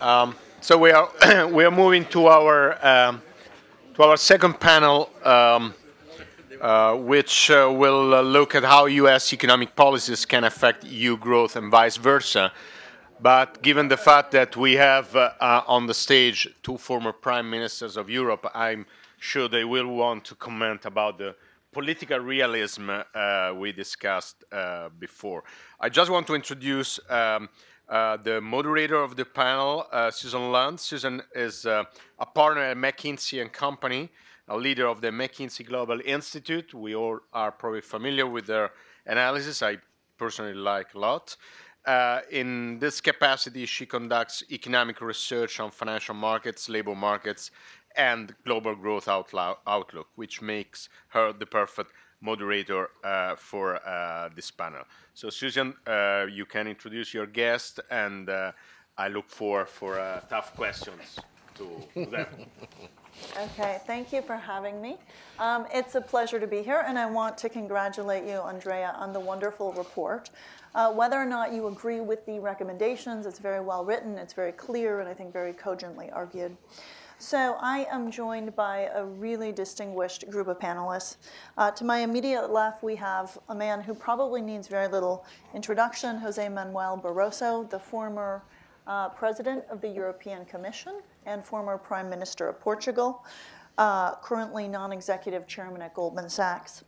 Um, so we are we are moving to our um, to our second panel, um, uh, which uh, will uh, look at how U.S. economic policies can affect EU growth and vice versa. But given the fact that we have uh, uh, on the stage two former prime ministers of Europe, I'm sure they will want to comment about the political realism uh, we discussed before. I just want to introduce. Um, uh, the moderator of the panel, uh, Susan Lund. Susan is uh, a partner at McKinsey and Company, a leader of the McKinsey Global Institute. We all are probably familiar with their analysis. I personally like a lot. Uh, in this capacity, she conducts economic research on financial markets, labor markets, and global growth outlook, which makes her the perfect moderator uh, for uh, this panel. So Susan, uh, you can introduce your guest, and uh, I look for for uh, tough questions to, to them. Okay, thank you for having me. Um, it's a pleasure to be here, and I want to congratulate you, Andrea, on the wonderful report. Uh, whether or not you agree with the recommendations, it's very well written, it's very clear, and I think very cogently argued. So I am joined by a really distinguished group of panelists. Uh, to my immediate left, we have a man who probably needs very little introduction, Jose Manuel Barroso, the former uh, president of the European Commission and former prime minister of Portugal, uh, currently non-executive chairman at Goldman Sachs.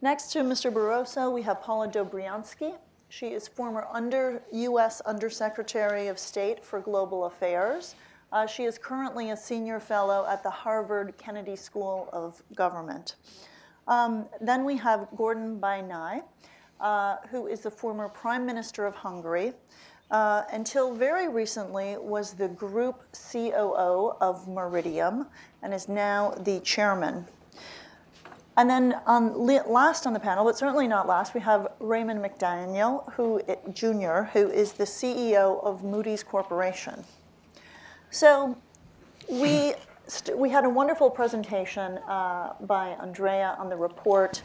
Next to Mr. Barroso, we have Paula Dobriansky. She is former under U.S. Undersecretary of State for Global Affairs, uh, she is currently a senior fellow at the Harvard Kennedy School of Government. Um, then we have Gordon Bajnai, uh, who is the former prime minister of Hungary. Uh, until very recently was the group COO of Meridiam and is now the chairman. And then on last on the panel, but certainly not last, we have Raymond McDaniel, who Jr., who is the CEO of Moody's Corporation. So we, we had a wonderful presentation uh, by Andrea on the report.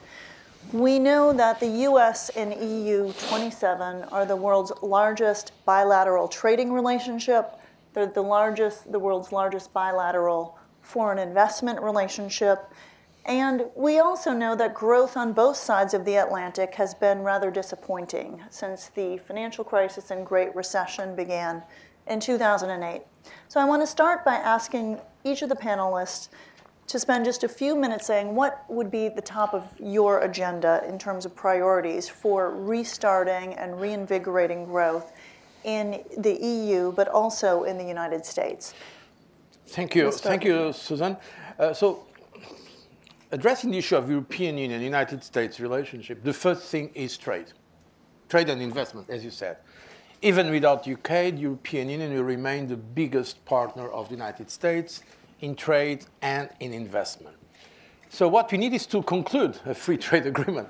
We know that the US and EU 27 are the world's largest bilateral trading relationship. They're the largest, the world's largest bilateral foreign investment relationship. And we also know that growth on both sides of the Atlantic has been rather disappointing since the financial crisis and Great Recession began in 2008. So I want to start by asking each of the panelists to spend just a few minutes saying what would be the top of your agenda in terms of priorities for restarting and reinvigorating growth in the EU, but also in the United States. Thank you. Thank you, Susan. Uh, so addressing the issue of European Union United States relationship, the first thing is trade. Trade and investment, as you said even without UK, the European Union will remain the biggest partner of the United States in trade and in investment. So what we need is to conclude a free trade agreement.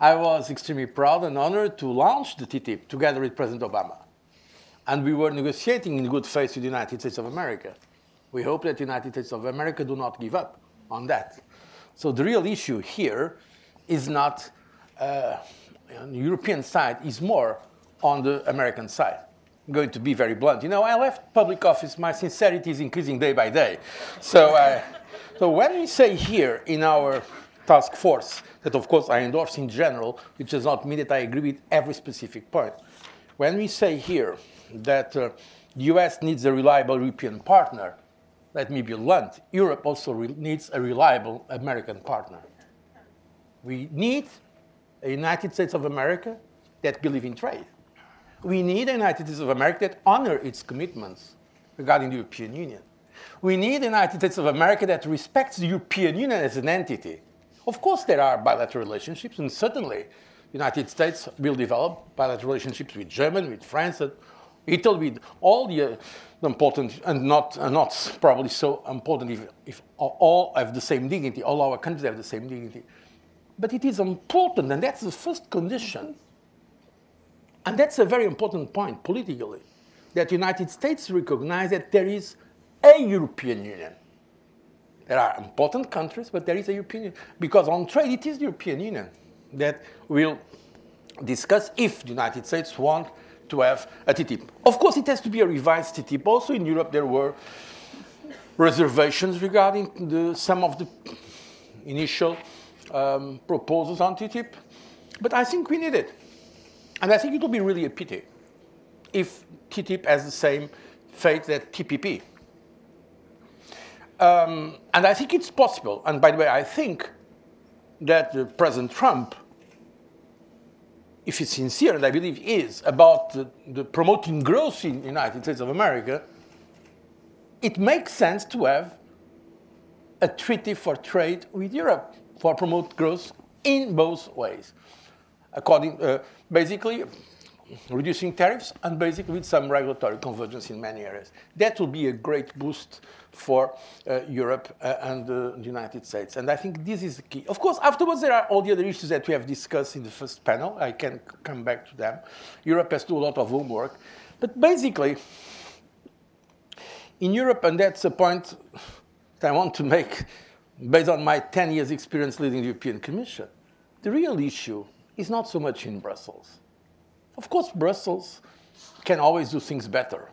I was extremely proud and honored to launch the TTIP together with President Obama. And we were negotiating in good faith with the United States of America. We hope that the United States of America do not give up on that. So the real issue here is not uh, on the European side, is more on the American side. I'm going to be very blunt. You know, I left public office, my sincerity is increasing day by day. So, uh, so when we say here in our task force, that of course I endorse in general, which does not mean that I agree with every specific point. When we say here that uh, the US needs a reliable European partner, let me be blunt, Europe also needs a reliable American partner. We need a United States of America that believe in trade we need United States of America that honor its commitments regarding the European Union. We need United States of America that respects the European Union as an entity. Of course, there are bilateral relationships, and certainly the United States will develop bilateral relationships with Germany, with France, and Italy, with all the, uh, important, and not, uh, not probably so important if, if all have the same dignity, all our countries have the same dignity. But it is important, and that's the first condition and that's a very important point politically, that the United States recognize that there is a European Union. There are important countries, but there is a European Union. Because on trade, it is the European Union that will discuss if the United States want to have a TTIP. Of course, it has to be a revised TTIP. Also in Europe, there were reservations regarding the, some of the initial um, proposals on TTIP. But I think we need it. And I think it will be really a pity if TTIP has the same fate that TPP. Um, and I think it's possible. And by the way, I think that President Trump, if he's sincere, and I believe he is, about the promoting growth in the United States of America, it makes sense to have a treaty for trade with Europe for promote growth in both ways. According, uh, basically, reducing tariffs and basically with some regulatory convergence in many areas. That will be a great boost for uh, Europe uh, and the United States. And I think this is the key. Of course, afterwards, there are all the other issues that we have discussed in the first panel. I can come back to them. Europe has to do a lot of homework. But basically, in Europe, and that's a point that I want to make based on my 10 years experience leading the European Commission, the real issue is not so much in Brussels. Of course, Brussels can always do things better.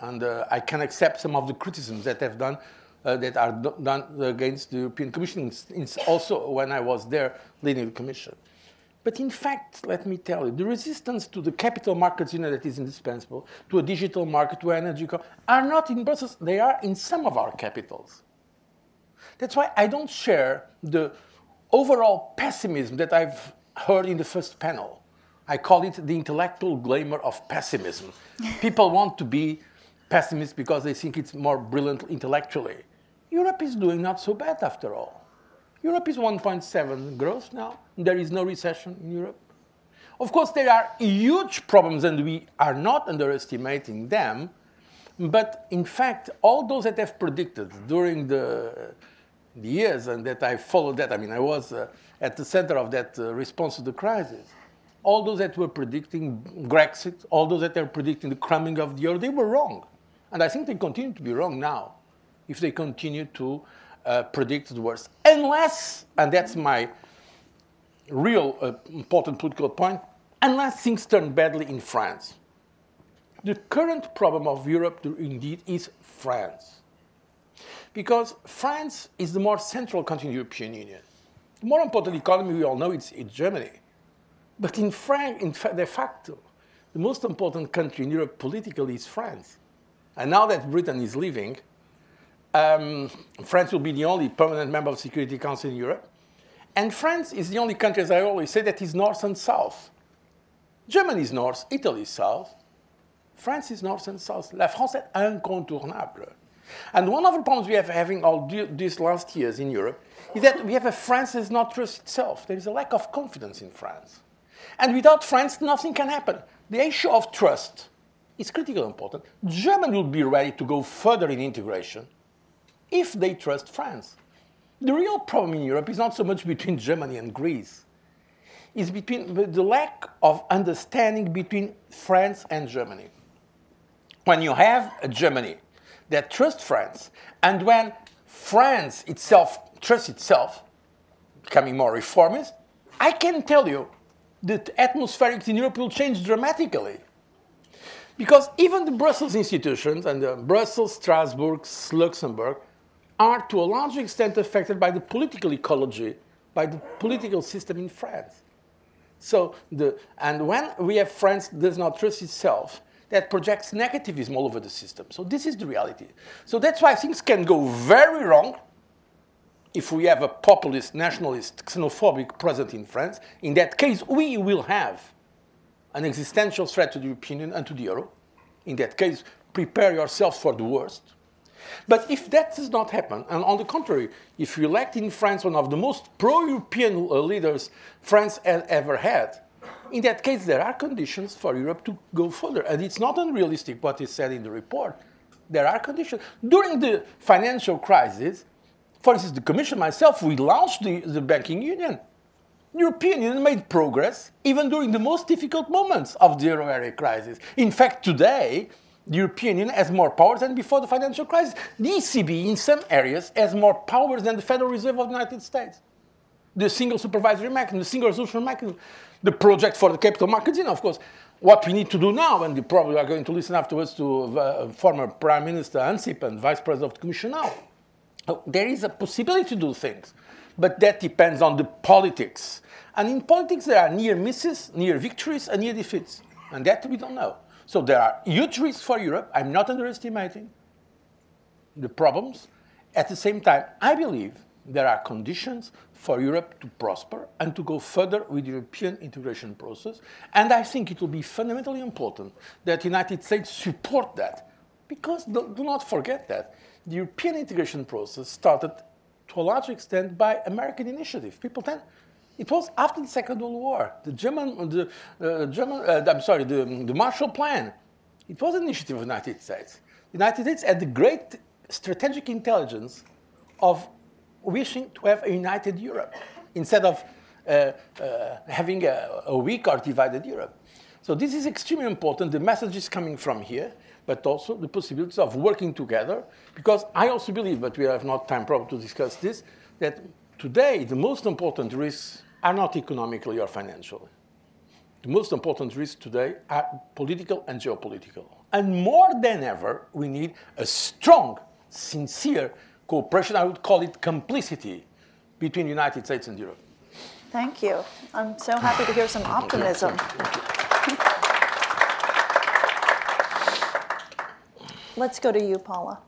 And uh, I can accept some of the criticisms that have done uh, that are done against the European Commission, also when I was there leading the Commission. But in fact, let me tell you, the resistance to the capital markets union that is indispensable, to a digital market, to energy, are not in Brussels, they are in some of our capitals. That's why I don't share the overall pessimism that I've heard in the first panel. I call it the intellectual glamour of pessimism. People want to be pessimists because they think it's more brilliant intellectually. Europe is doing not so bad after all. Europe is 1.7 growth now. There is no recession in Europe. Of course, there are huge problems, and we are not underestimating them. But in fact, all those that have predicted during the, the years and that I followed that, I mean, I was uh, at the center of that uh, response to the crisis. All those that were predicting Brexit, all those that are predicting the crumbling of the euro, they were wrong. And I think they continue to be wrong now if they continue to uh, predict the worst. Unless, and that's my real uh, important political point, unless things turn badly in France. The current problem of Europe, indeed, is France. Because France is the more central country in the European Union. More important economy, we all know, it's, it's Germany. But in, Fran- in fa- de facto, the most important country in Europe politically is France. And now that Britain is leaving, um, France will be the only permanent member of the Security Council in Europe. And France is the only country, as I always say, that is north and south. Germany is north, Italy is south. France is north and south. La France est incontournable. And one of the problems we have having all these last years in Europe is that we have a France that does not trust itself. There is a lack of confidence in France. And without France, nothing can happen. The issue of trust is critically important. Germany will be ready to go further in integration if they trust France. The real problem in Europe is not so much between Germany and Greece. It's between the lack of understanding between France and Germany. When you have a Germany that trusts France, and when France itself trusts itself, becoming more reformist, I can tell you that the atmospherics in Europe will change dramatically. Because even the Brussels institutions and the Brussels, Strasbourg, Luxembourg are to a large extent affected by the political ecology, by the political system in France. So the, and when we have France does not trust itself, that projects negativism all over the system. So this is the reality. So that's why things can go very wrong if we have a populist, nationalist, xenophobic president in France. In that case, we will have an existential threat to the European Union and to the euro. In that case, prepare yourselves for the worst. But if that does not happen, and on the contrary, if you elect in France one of the most pro European leaders France has ever had, in that case, there are conditions for Europe to go further. And it's not unrealistic what is said in the report. There are conditions. During the financial crisis, for instance, the Commission myself, we launched the, the banking union. The European Union made progress even during the most difficult moments of the euro area crisis. In fact, today, the European Union has more powers than before the financial crisis. The ECB, in some areas, has more powers than the Federal Reserve of the United States. The single supervisory mechanism, the single resolution mechanism, the project for the capital markets, know, of course. what we need to do now, and you probably are going to listen afterwards to uh, former Prime Minister Ansip and Vice President of the Commission now, Oh, there is a possibility to do things, but that depends on the politics. And in politics, there are near misses, near victories, and near defeats. And that we don't know. So there are huge risks for Europe. I'm not underestimating the problems. At the same time, I believe there are conditions for Europe to prosper and to go further with the European integration process. And I think it will be fundamentally important that the United States support that. Because do, do not forget that the European integration process started to a large extent by American initiative. People tend, it was after the Second World War. The German, the uh, German, uh, I'm sorry, the, the Marshall Plan. It was an initiative of the United States. The United States had the great strategic intelligence of wishing to have a united Europe instead of uh, uh, having a, a, weak or divided Europe. So this is extremely important. The message is coming from here, but also the possibilities of working together. Because I also believe, but we have not time probably to discuss this, that today the most important risks are not economically or financially. The most important risks today are political and geopolitical. And more than ever, we need a strong, sincere cooperation, I would call it complicity, between the United States and Europe. Thank you. I'm so happy to hear some optimism. Let's go to you, Paula.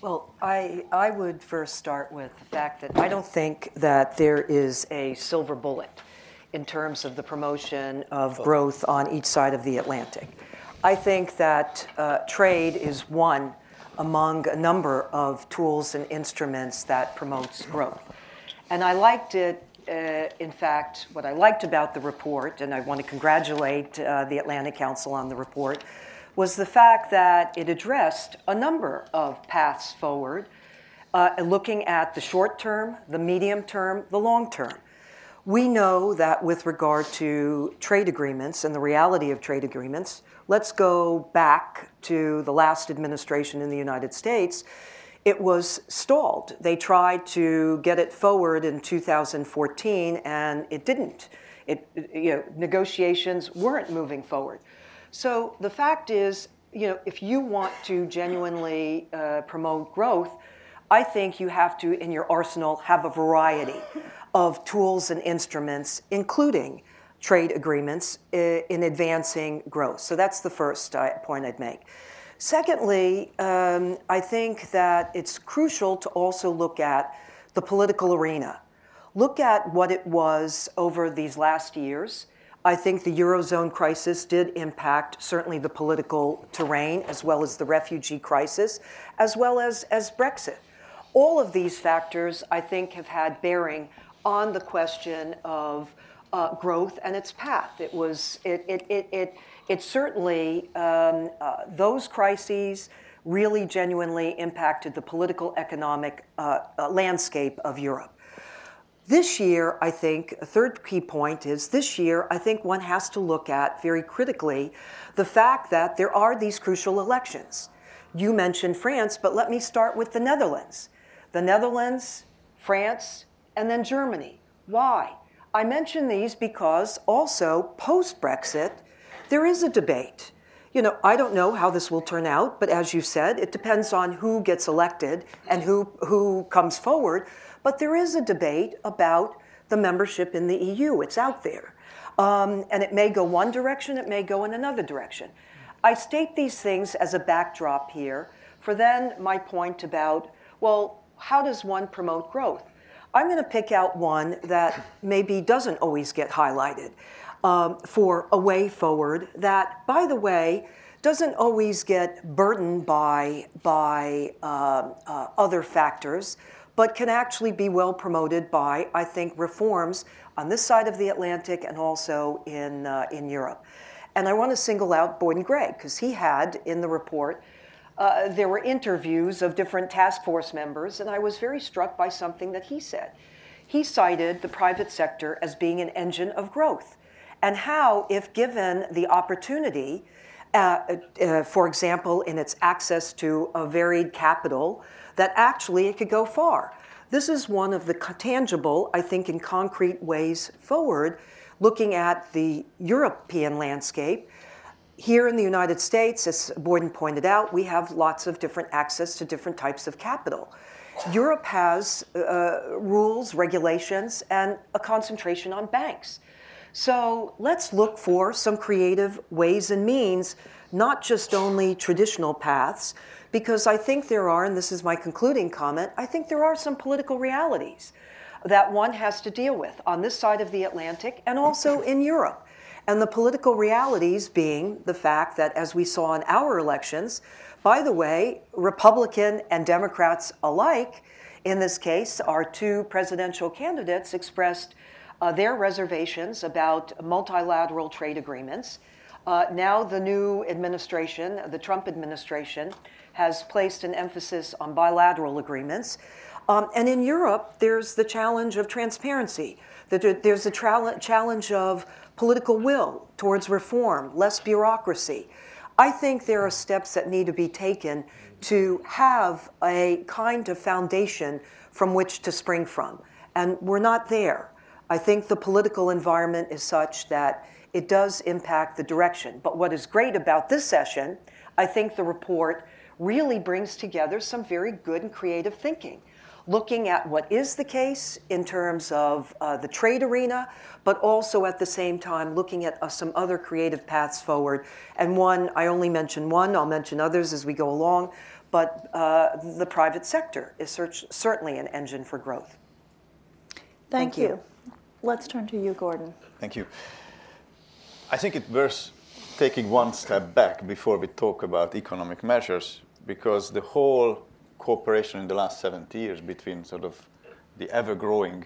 Well, I, I would first start with the fact that I don't think that there is a silver bullet in terms of the promotion of growth on each side of the Atlantic. I think that uh, trade is one among a number of tools and instruments that promotes growth. And I liked it, uh, in fact, what I liked about the report, and I want to congratulate uh, the Atlantic Council on the report, was the fact that it addressed a number of paths forward, uh, looking at the short term, the medium term, the long term. We know that with regard to trade agreements and the reality of trade agreements, let's go back to the last administration in the United States, it was stalled. They tried to get it forward in 2014 and it didn't. It, you know, negotiations weren't moving forward. So the fact is, you know, if you want to genuinely uh, promote growth, I think you have to, in your arsenal, have a variety of tools and instruments, including trade agreements in advancing growth. So that's the first uh, point I'd make. Secondly, um, I think that it's crucial to also look at the political arena. Look at what it was over these last years. I think the Eurozone crisis did impact certainly the political terrain as well as the refugee crisis, as well as, as Brexit. All of these factors, I think, have had bearing on the question of uh, growth and its path. It was it it it it, it certainly um, uh, those crises really genuinely impacted the political economic uh, uh, landscape of Europe. This year, I think, a third key point is this year, I think one has to look at very critically the fact that there are these crucial elections. You mentioned France, but let me start with the Netherlands. The Netherlands, France, and then Germany. Why? I mention these because also post Brexit, there is a debate. You know, I don't know how this will turn out, but as you said, it depends on who gets elected and who, who comes forward. But there is a debate about the membership in the EU. It's out there. Um, and it may go one direction, it may go in another direction. I state these things as a backdrop here for then my point about, well, how does one promote growth? I'm going to pick out one that maybe doesn't always get highlighted um, for a way forward that, by the way, doesn't always get burdened by, by uh, uh, other factors, but can actually be well promoted by, I think, reforms on this side of the Atlantic and also in, uh, in Europe. And I want to single out Boyden Gray, because he had in the report uh, there were interviews of different task force members, and I was very struck by something that he said. He cited the private sector as being an engine of growth, and how, if given the opportunity, uh, uh, for example, in its access to a varied capital, that actually it could go far. This is one of the tangible, I think, in concrete ways forward looking at the European landscape, here in the United States, as Boyden pointed out, we have lots of different access to different types of capital. Europe has uh, rules, regulations, and a concentration on banks. So let's look for some creative ways and means, not just only traditional paths, because I think there are, and this is my concluding comment, I think there are some political realities that one has to deal with on this side of the Atlantic and also in Europe. And the political realities being the fact that, as we saw in our elections, by the way, Republican and Democrats alike, in this case, our two presidential candidates expressed uh, their reservations about multilateral trade agreements. Uh, now, the new administration, the Trump administration, has placed an emphasis on bilateral agreements. Um, and in Europe, there's the challenge of transparency. There's a tra- challenge of political will towards reform, less bureaucracy. I think there are steps that need to be taken to have a kind of foundation from which to spring from. And we're not there. I think the political environment is such that it does impact the direction. But what is great about this session, I think the report really brings together some very good and creative thinking looking at what is the case in terms of uh, the trade arena, but also at the same time looking at uh, some other creative paths forward. And one, I only mention one, I'll mention others as we go along, but uh, the private sector is certainly an engine for growth. Thank, Thank you. you. Let's turn to you, Gordon. Thank you. I think it's worth taking one step back before we talk about economic measures, because the whole cooperation in the last 70 years between sort of the ever-growing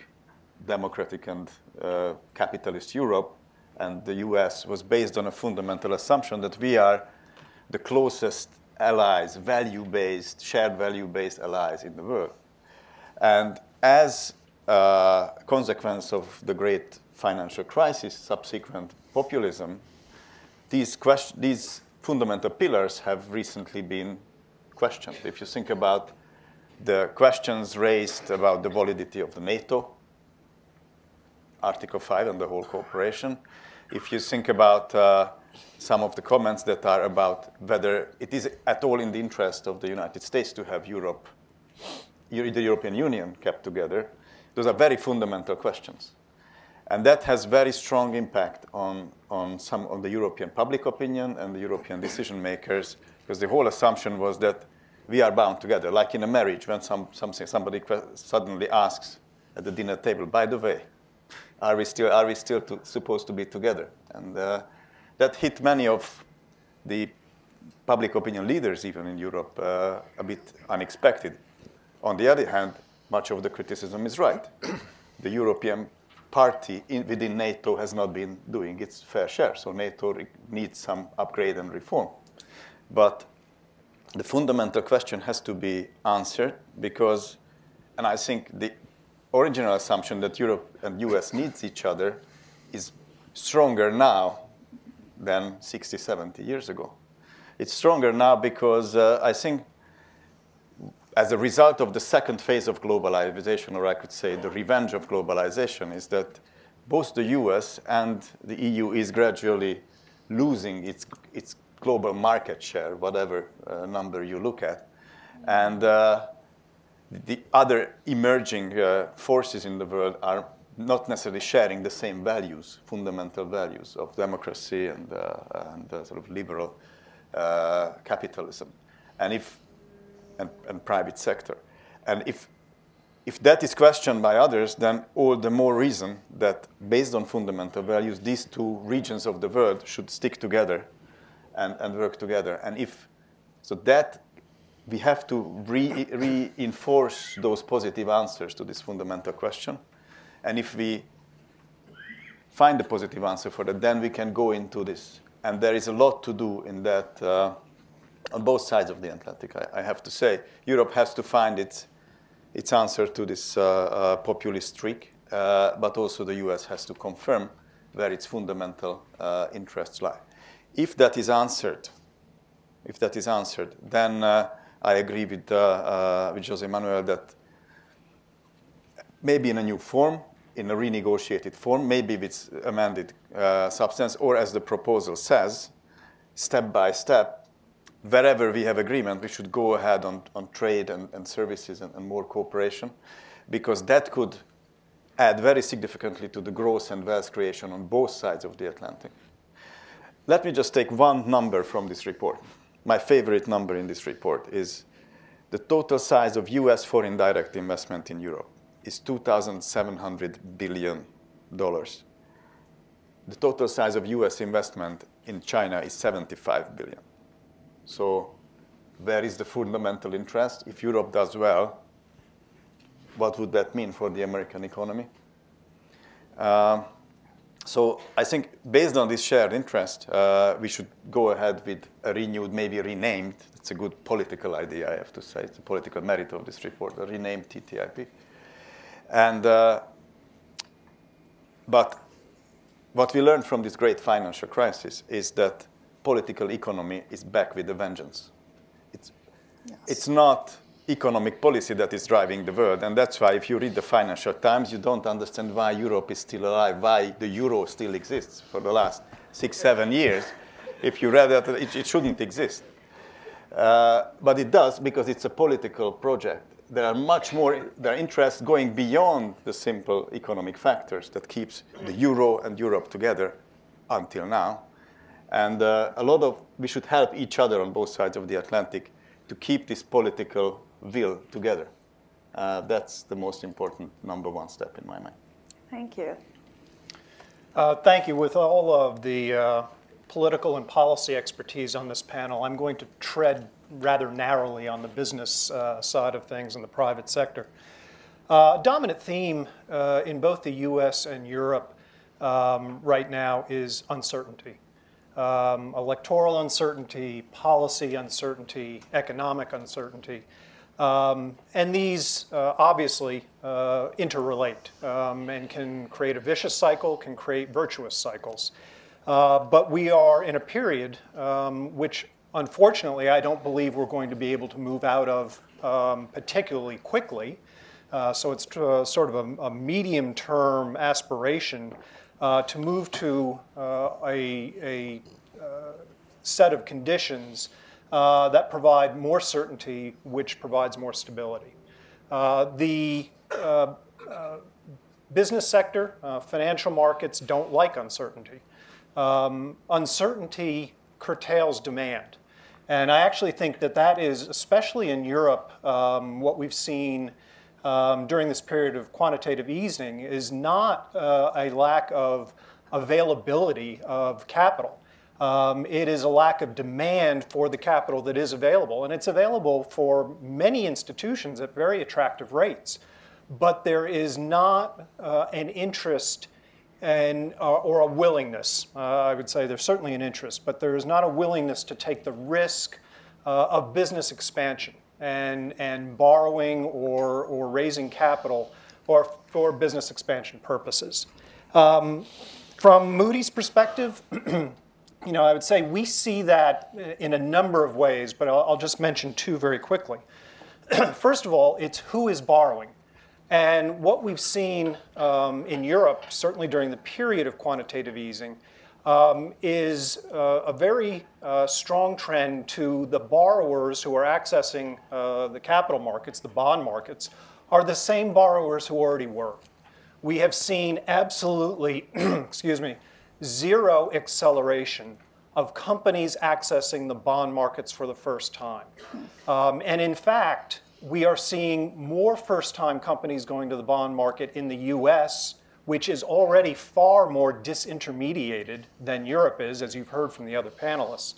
democratic and uh, capitalist Europe and the US was based on a fundamental assumption that we are the closest allies, value-based, shared value-based allies in the world. And as a consequence of the great financial crisis, subsequent populism, these, question, these fundamental pillars have recently been questioned. If you think about the questions raised about the validity of the NATO, Article 5 and the whole cooperation, if you think about uh, some of the comments that are about whether it is at all in the interest of the United States to have Europe, the European Union kept together, those are very fundamental questions. And that has very strong impact on, on some of the European public opinion and the European decision makers because the whole assumption was that we are bound together, like in a marriage when some, something, somebody suddenly asks at the dinner table, by the way, are we still, are we still to, supposed to be together? And uh, that hit many of the public opinion leaders, even in Europe, uh, a bit unexpected. On the other hand, much of the criticism is right. the European party in, within NATO has not been doing its fair share, so NATO needs some upgrade and reform. But the fundamental question has to be answered because, and I think the original assumption that Europe and US needs each other is stronger now than 60, 70 years ago. It's stronger now because uh, I think as a result of the second phase of globalization, or I could say the revenge of globalization, is that both the US and the EU is gradually losing its, its global market share, whatever uh, number you look at. And uh, the other emerging uh, forces in the world are not necessarily sharing the same values, fundamental values of democracy and, uh, and uh, sort of liberal uh, capitalism, and if and, and private sector. And if if that is questioned by others, then all the more reason that based on fundamental values, these two regions of the world should stick together and, and work together. And if, so that we have to re reinforce those positive answers to this fundamental question. And if we find a positive answer for that, then we can go into this. And there is a lot to do in that uh, on both sides of the Atlantic, I, I, have to say. Europe has to find its, its answer to this uh, uh, populist trick, uh, but also the US has to confirm where its fundamental interests lie. If that is answered, if that is answered, then I agree with, with Jose Manuel that maybe in a new form, in a renegotiated form, maybe with amended uh, substance, or as the proposal says, step by step, wherever we have agreement, we should go ahead on, on trade and, and services and, and more cooperation, because that could add very significantly to the growth and wealth creation on both sides of the Atlantic. Let me just take one number from this report. My favorite number in this report is the total size of US foreign direct investment in Europe is $2,700 billion. The total size of US investment in China is 75 billion. So where is the fundamental interest? If Europe does well, what would that mean for the American economy? Uh, so I think based on this shared interest, uh, we should go ahead with a renewed, maybe renamed, it's a good political idea, I have to say, it's a political merit of this report, a renamed TTIP. And, uh, but what we learned from this great financial crisis is that political economy is back with a vengeance. It's, yes. it's not economic policy that is driving the world. And that's why if you read the Financial Times, you don't understand why Europe is still alive, why the euro still exists for the last six, seven years. If you read that, it, it shouldn't exist. Uh, but it does because it's a political project. There are much more, there are interests going beyond the simple economic factors that keeps the euro and Europe together until now. And uh, a lot of, we should help each other on both sides of the Atlantic to keep this political will together. Uh, that's the most important number one step in my mind. Thank you. Uh, thank you. With all of the uh, political and policy expertise on this panel, I'm going to tread rather narrowly on the business uh, side of things in the private sector. Uh, dominant theme uh, in both the US and Europe um, right now is uncertainty. Um, electoral uncertainty, policy uncertainty, economic uncertainty. Um, and these uh, obviously uh, interrelate um, and can create a vicious cycle, can create virtuous cycles. Uh, but we are in a period um, which, unfortunately, I don't believe we're going to be able to move out of um, particularly quickly. Uh, so it's uh, sort of a, a medium term aspiration uh, to move to a, a set of conditions uh, that provide more certainty, which provides more stability. Uh, the uh, uh business sector, uh, financial markets don't like uncertainty. Um, uncertainty curtails demand. And I actually think that that is, especially in Europe, um, what we've seen um, during this period of quantitative easing is not uh, a lack of availability of capital. Um, it is a lack of demand for the capital that is available. And it's available for many institutions at very attractive rates. But there is not uh, an interest and, uh, or a willingness. Uh, I would say there's certainly an interest, but there is not a willingness to take the risk uh, of business expansion and, and borrowing or, or raising capital or for business expansion purposes. Um, from Moody's perspective, you know, I would say we see that in a number of ways, but I'll, I'll just mention two very quickly. First of all, it's who is borrowing. And what we've seen um, in Europe, certainly during the period of quantitative easing, um, is uh, a very uh, strong trend to the borrowers who are accessing uh, the capital markets, the bond markets, are the same borrowers who already were. We have seen absolutely, excuse me, zero acceleration of companies accessing the bond markets for the first time. Um, and in fact, we are seeing more first time companies going to the bond market in the US, which is already far more disintermediated than Europe is, as you've heard from the other panelists.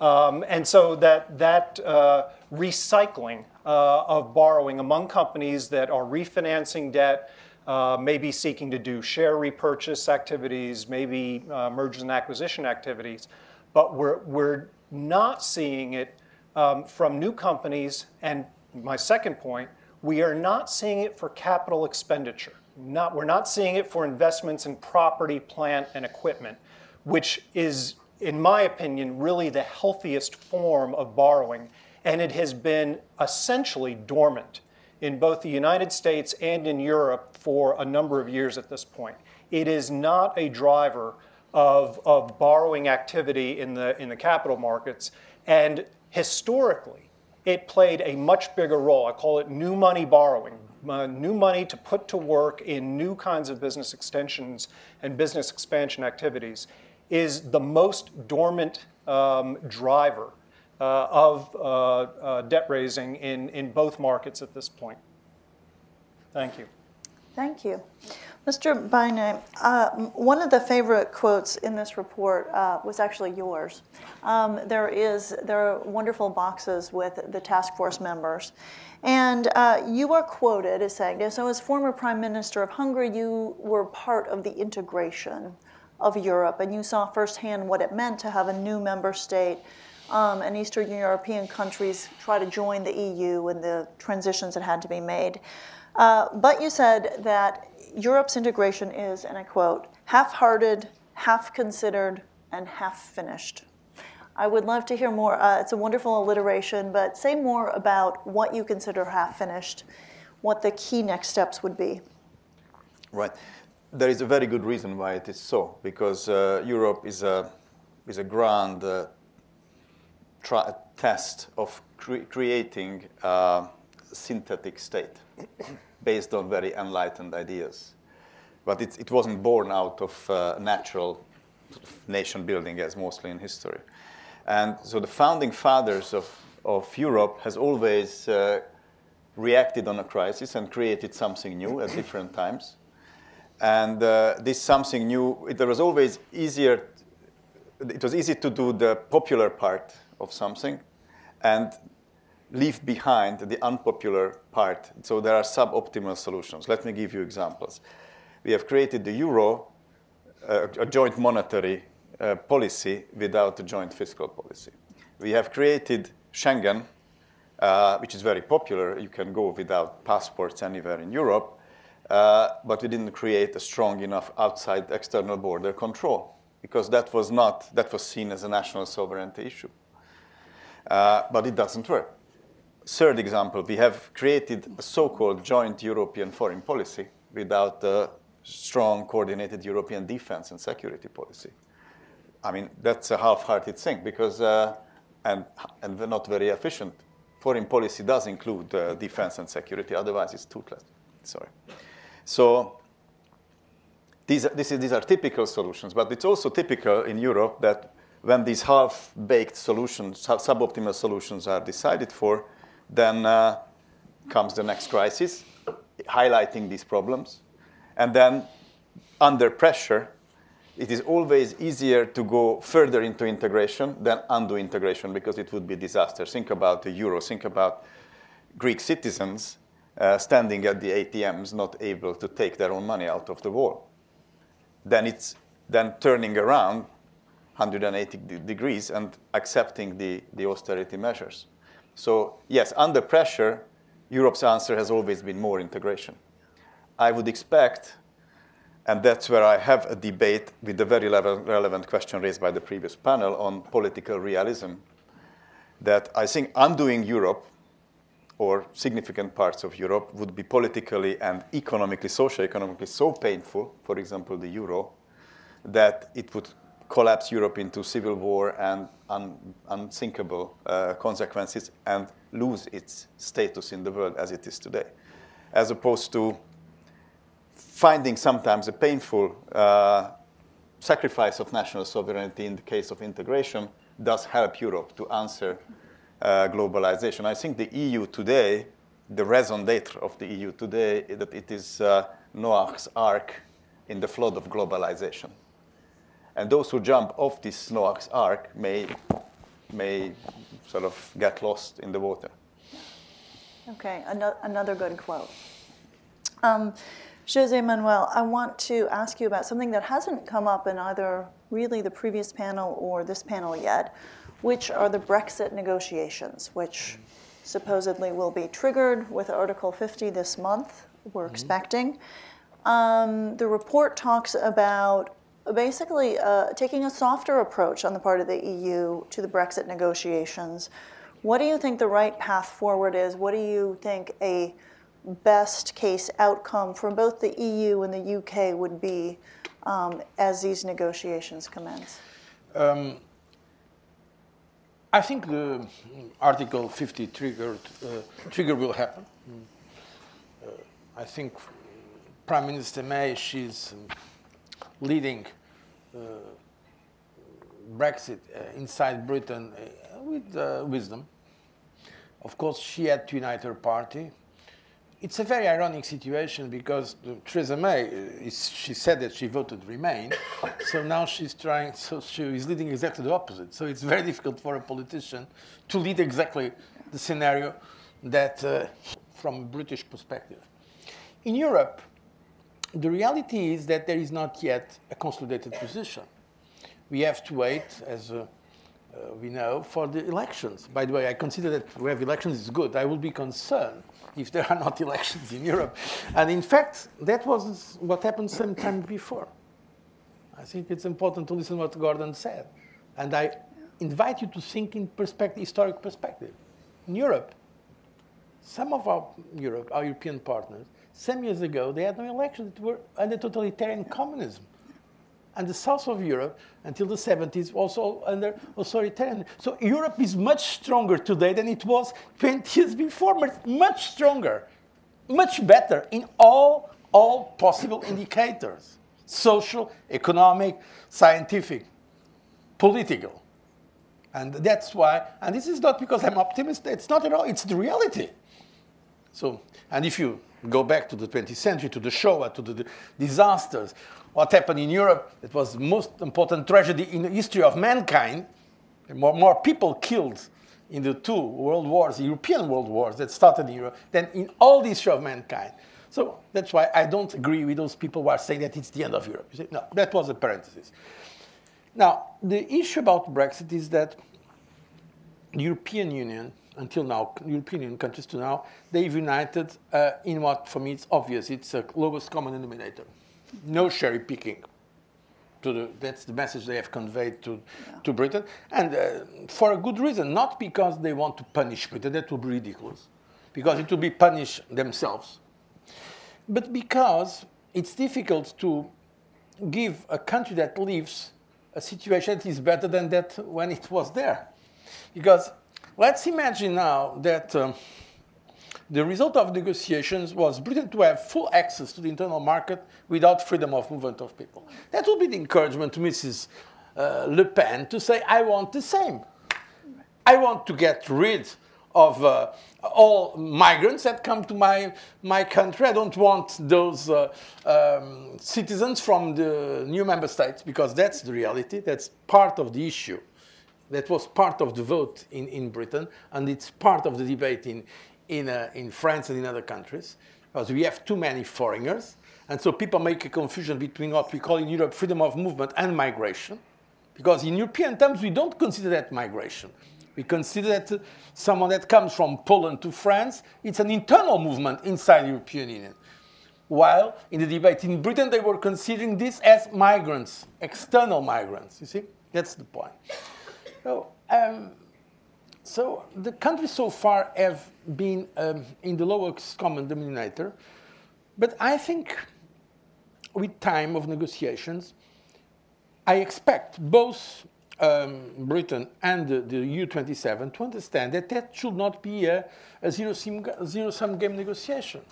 Um, and so that, that uh, recycling uh, of borrowing among companies that are refinancing debt, uh, maybe seeking to do share repurchase activities, maybe uh, mergers and acquisition activities, but we're, we're not seeing it um, from new companies. And my second point, we are not seeing it for capital expenditure. Not, we're not seeing it for investments in property, plant, and equipment, which is, in my opinion, really the healthiest form of borrowing. And it has been essentially dormant in both the United States and in Europe for a number of years at this point. It is not a driver of, of borrowing activity in the, in the capital markets. And historically, it played a much bigger role. I call it new money borrowing, new money to put to work in new kinds of business extensions and business expansion activities is the most dormant um, driver uh, of uh, uh, debt raising in, in both markets at this point. Thank you. Thank you. Mr. Bajnai, uh, one of the favorite quotes in this report uh, was actually yours. Um, there is there are wonderful boxes with the task force members, and uh, you are quoted as saying, "So, as former prime minister of Hungary, you were part of the integration of Europe, and you saw firsthand what it meant to have a new member state." Um, and Eastern European countries try to join the EU and the transitions that had to be made. Uh, but you said that Europe's integration is, and I quote, half hearted, half considered, and half finished. I would love to hear more. Uh, it's a wonderful alliteration, but say more about what you consider half finished, what the key next steps would be. Right. There is a very good reason why it is so, because uh, Europe is a, is a grand uh, test of cre creating a synthetic state based on very enlightened ideas. But it, it wasn't born out of uh, natural nation building as mostly in history. And so the founding fathers of, of Europe has always uh, reacted on a crisis and created something new at different times. And uh, this something new, it, there was always easier, it was easy to do the popular part of something and leave behind the unpopular part. So there are suboptimal solutions. Let me give you examples. We have created the euro, uh, a joint monetary uh, policy without a joint fiscal policy. We have created Schengen, uh, which is very popular. You can go without passports anywhere in Europe, uh, but we didn't create a strong enough outside external border control because that was not, that was seen as a national sovereignty issue. Uh, but it doesn't work. Third example, we have created a so-called joint European foreign policy without a strong coordinated European defense and security policy. I mean, that's a half-hearted thing because, uh, and, and not very efficient. Foreign policy does include uh, defense and security, otherwise it's toothless. Sorry. So these are, is, these are typical solutions, but it's also typical in Europe that when these half-baked solutions, suboptimal solutions are decided for, then uh, comes the next crisis, highlighting these problems. And then under pressure, it is always easier to go further into integration than undo integration because it would be disaster. Think about the euro. Think about Greek citizens uh, standing at the ATMs, not able to take their own money out of the wall. Then it's then turning around 180 degrees and accepting the, the austerity measures. So yes, under pressure, Europe's answer has always been more integration. I would expect, and that's where I have a debate with the very relevant question raised by the previous panel on political realism, that I think undoing Europe or significant parts of Europe would be politically and economically, socio-economically so painful, for example, the euro, that it would collapse Europe into civil war and un unthinkable uh, consequences and lose its status in the world as it is today, as opposed to finding sometimes a painful uh, sacrifice of national sovereignty in the case of integration does help Europe to answer uh, globalization. I think the EU today, the raison d'etre of the EU today, is that it is uh, Noah's ark in the flood of globalization. And those who jump off this Noah's Ark may, may sort of get lost in the water. Okay, another good quote. Um, Jose Manuel, I want to ask you about something that hasn't come up in either really the previous panel or this panel yet, which are the Brexit negotiations, which supposedly will be triggered with Article 50 this month, we're mm -hmm. expecting. Um, the report talks about basically uh, taking a softer approach on the part of the EU to the Brexit negotiations. What do you think the right path forward is? What do you think a best case outcome from both the EU and the UK would be um, as these negotiations commence? Um, I think the Article 50 triggered, uh, trigger will happen. Uh, I think Prime Minister May, she's leading uh, Brexit uh, inside Britain uh, with uh, wisdom. Of course, she had to unite her party. It's a very ironic situation because Theresa May, is, she said that she voted Remain, so now she's trying, so she is leading exactly the opposite. So it's very difficult for a politician to lead exactly the scenario that, uh, from a British perspective. In Europe, the reality is that there is not yet a consolidated position. We have to wait, as uh, uh, we know, for the elections. By the way, I consider that we have elections is good. I will be concerned if there are not elections in Europe. And in fact, that was what happened some time before. I think it's important to listen to what Gordon said. And I invite you to think in perspective, historic perspective. In Europe, some of our Europe, our European partners, some years ago, they had no elections were under totalitarian communism and the south of Europe until the 70s also under authoritarian. So Europe is much stronger today than it was 20 years before, much stronger, much better in all, all possible indicators social, economic, scientific, political. And that's why, and this is not because I'm optimistic, it's not at all, it's the reality. So, and if you go back to the 20th century, to the Shoah, to the, the disasters, what happened in Europe, it was the most important tragedy in the history of mankind. More, more people killed in the two world wars, European world wars that started in Europe, than in all the history of mankind. So that's why I don't agree with those people who are saying that it's the end of Europe. You no, that was a parenthesis. Now, the issue about Brexit is that the European Union, until now, European Union countries to now, they've united uh, in what, for me, it's obvious. It's a lowest common denominator no cherry picking. The, that's the message they have conveyed to, yeah. to Britain. And uh, for a good reason, not because they want to punish Britain, that would be ridiculous, because it would be punish themselves, but because it's difficult to give a country that lives a situation that is better than that when it was there. Because let's imagine now that. Um, the result of negotiations was Britain to have full access to the internal market without freedom of movement of people. That would be the encouragement to Mrs. Uh, Le Pen to say, I want the same. I want to get rid of uh, all migrants that come to my, my country. I don't want those uh, um, citizens from the new member states because that's the reality. That's part of the issue. That was part of the vote in, in Britain, and it's part of the debate in, in, uh, in France and in other countries, because we have too many foreigners. And so people make a confusion between what we call in Europe freedom of movement and migration, because in European terms, we don't consider that migration. We consider that uh, someone that comes from Poland to France, it's an internal movement inside the European Union. While in the debate in Britain, they were considering this as migrants, external migrants. You see, that's the point. So, um, so the countries so far have been um, in the lowest common denominator, but I think with time of negotiations, I expect both um, Britain and the, the, EU27 to understand that that should not be a, a zero-sum zero game negotiation,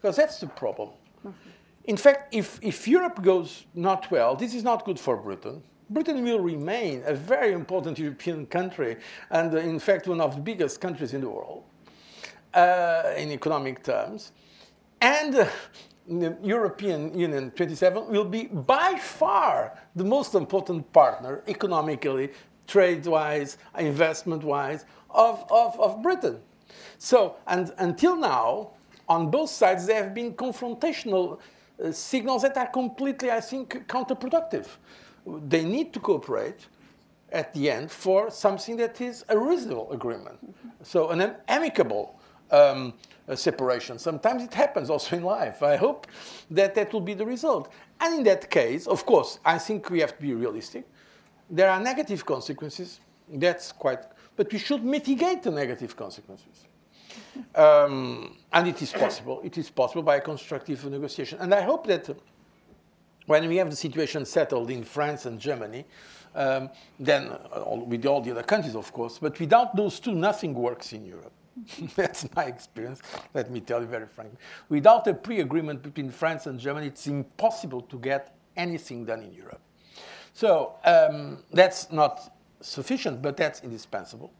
because that's the problem. Mm -hmm. In fact, if, if Europe goes not well, this is not good for Britain. Britain will remain a very important European country and, uh, in fact, one of the biggest countries in the world uh, in economic terms. And uh, the European Union 27 will be by far the most important partner economically, trade-wise, investment-wise of, of, of Britain. So, and until now, on both sides, there have been confrontational uh, signals that are completely, I think, counterproductive they need to cooperate at the end for something that is a reasonable agreement. So an amicable um, separation. Sometimes it happens also in life. I hope that that will be the result. And in that case, of course, I think we have to be realistic. There are negative consequences. That's quite, but we should mitigate the negative consequences. Um, and it is possible. It is possible by a constructive negotiation. And I hope that when we have the situation settled in France and Germany, um, then uh, with all the other countries, of course, but without those two, nothing works in Europe. That's my experience, let me tell you very frankly. Without a pre agreement between France and Germany, it's impossible to get anything done in Europe. So um, that's not sufficient, but that's indispensable.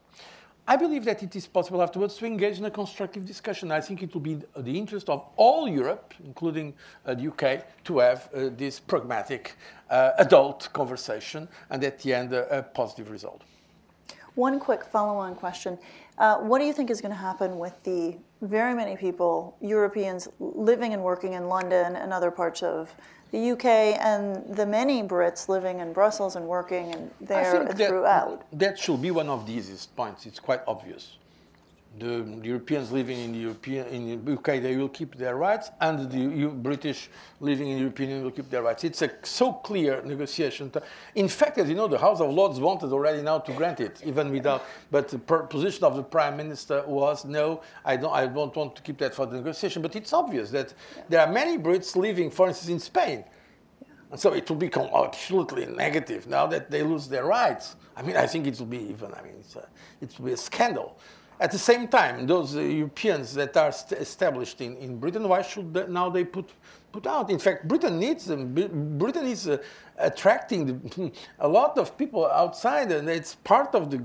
I believe that it is possible afterwards to engage in a constructive discussion. I think it will be the interest of all Europe, including uh, the UK, to have uh, this pragmatic, uh, adult conversation and at the end a positive result. One quick follow on question. Uh, what do you think is going to happen with the very many people, Europeans, living and working in London and other parts of the UK, and the many Brits living in Brussels and working and there I that, throughout? That should be one of the easiest points. It's quite obvious the Europeans living in the European in the UK they will keep their rights, and the British living in the European Union will keep their rights. It's a so clear negotiation. In fact, as you know, the House of Lords wanted already now to grant it, even without. But the position of the Prime Minister was no, I don't, I don't want to keep that for the negotiation. But it's obvious that there are many Brits living, for instance, in Spain. And so it will become absolutely negative now that they lose their rights. I mean, I think it will be even, I mean, a, it will be a scandal. At the same time, those uh, Europeans that are established in, in Britain, why should they, now they put, put out? In fact, Britain needs them. Britain is uh, attracting a lot of people outside, and it's part of the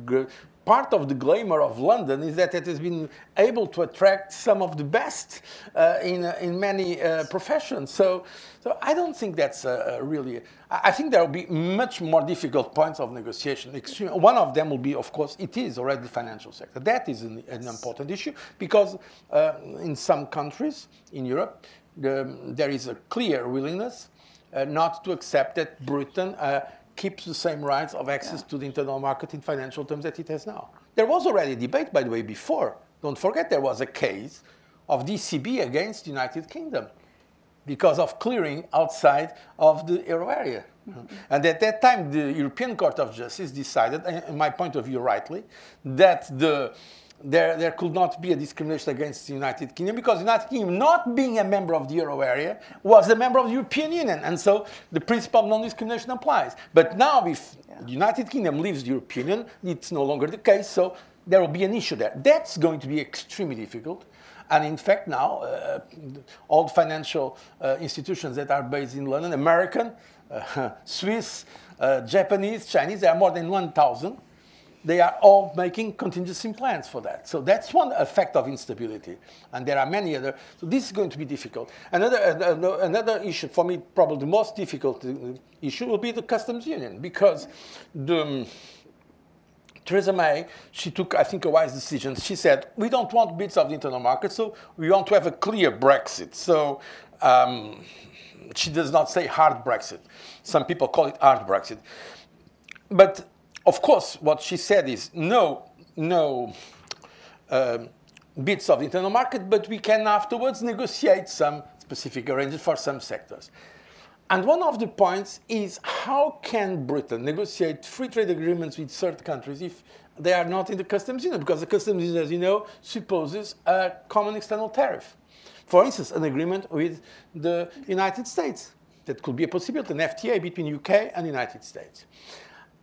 part of the glamour of London is that it has been able to attract some of the best uh, in, uh, in many uh, professions. So, so I don't think that's uh, really, I think there will be much more difficult points of negotiation. Extreme, one of them will be, of course, it is already the financial sector. That is an, an important issue because uh, in some countries in Europe, the, there is a clear willingness uh, not to accept that Britain keeps the same rights of access yeah. to the internal market in financial terms that it has now. There was already a debate, by the way, before. Don't forget there was a case of ECB against the United Kingdom because of clearing outside of the euro area. Mm-hmm. And at that time, the European Court of Justice decided, in my point of view rightly, that the there, there could not be a discrimination against the United Kingdom because the United Kingdom, not being a member of the euro area, was a member of the European Union. And so the principle of non discrimination applies. But now, if yeah. the United Kingdom leaves the European Union, it's no longer the case. So there will be an issue there. That's going to be extremely difficult. And in fact, now, uh, all the financial uh, institutions that are based in London, American, uh, Swiss, uh, Japanese, Chinese, there are more than 1,000 they are all making contingency plans for that. So that's one effect of instability. And there are many other. So this is going to be difficult. Another, another issue, for me, probably the most difficult uh, issue will be the customs union because the. Um, Theresa May, she took, I think, a wise decision. She said, we don't want bits of the internal market, so we want to have a clear Brexit. So um, she does not say hard Brexit. Some people call it hard Brexit. But of course, what she said is no, no um, bits of the internal market, but we can afterwards negotiate some specific arrangements for some sectors. And one of the points is how can Britain negotiate free trade agreements with third countries if they are not in the customs union? Because the customs union, as you know, supposes a common external tariff. For instance, an agreement with the United States. That could be a possibility, an FTA between UK and the United States.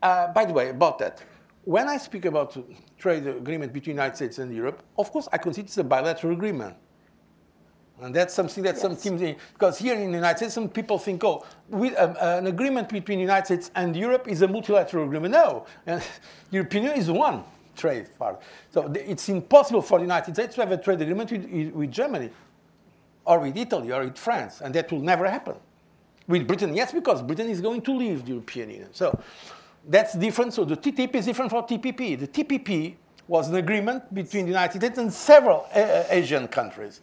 Uh, by the way, about that, when I speak about trade agreement between United States and Europe, of course, I consider it's a bilateral agreement. And that's something that yes. some teams, because here in the United States, some people think, oh, with, um, an agreement between the United States and Europe is a multilateral agreement. No, and the European Union is one trade part. So it's impossible for the United States to have a trade agreement with, with Germany or with Italy or with France, and that will never happen. With Britain, yes, because Britain is going to leave the European Union. So that's different. So the TTIP is different from TPP. The TPP was an agreement between the United States and several uh, uh, Asian countries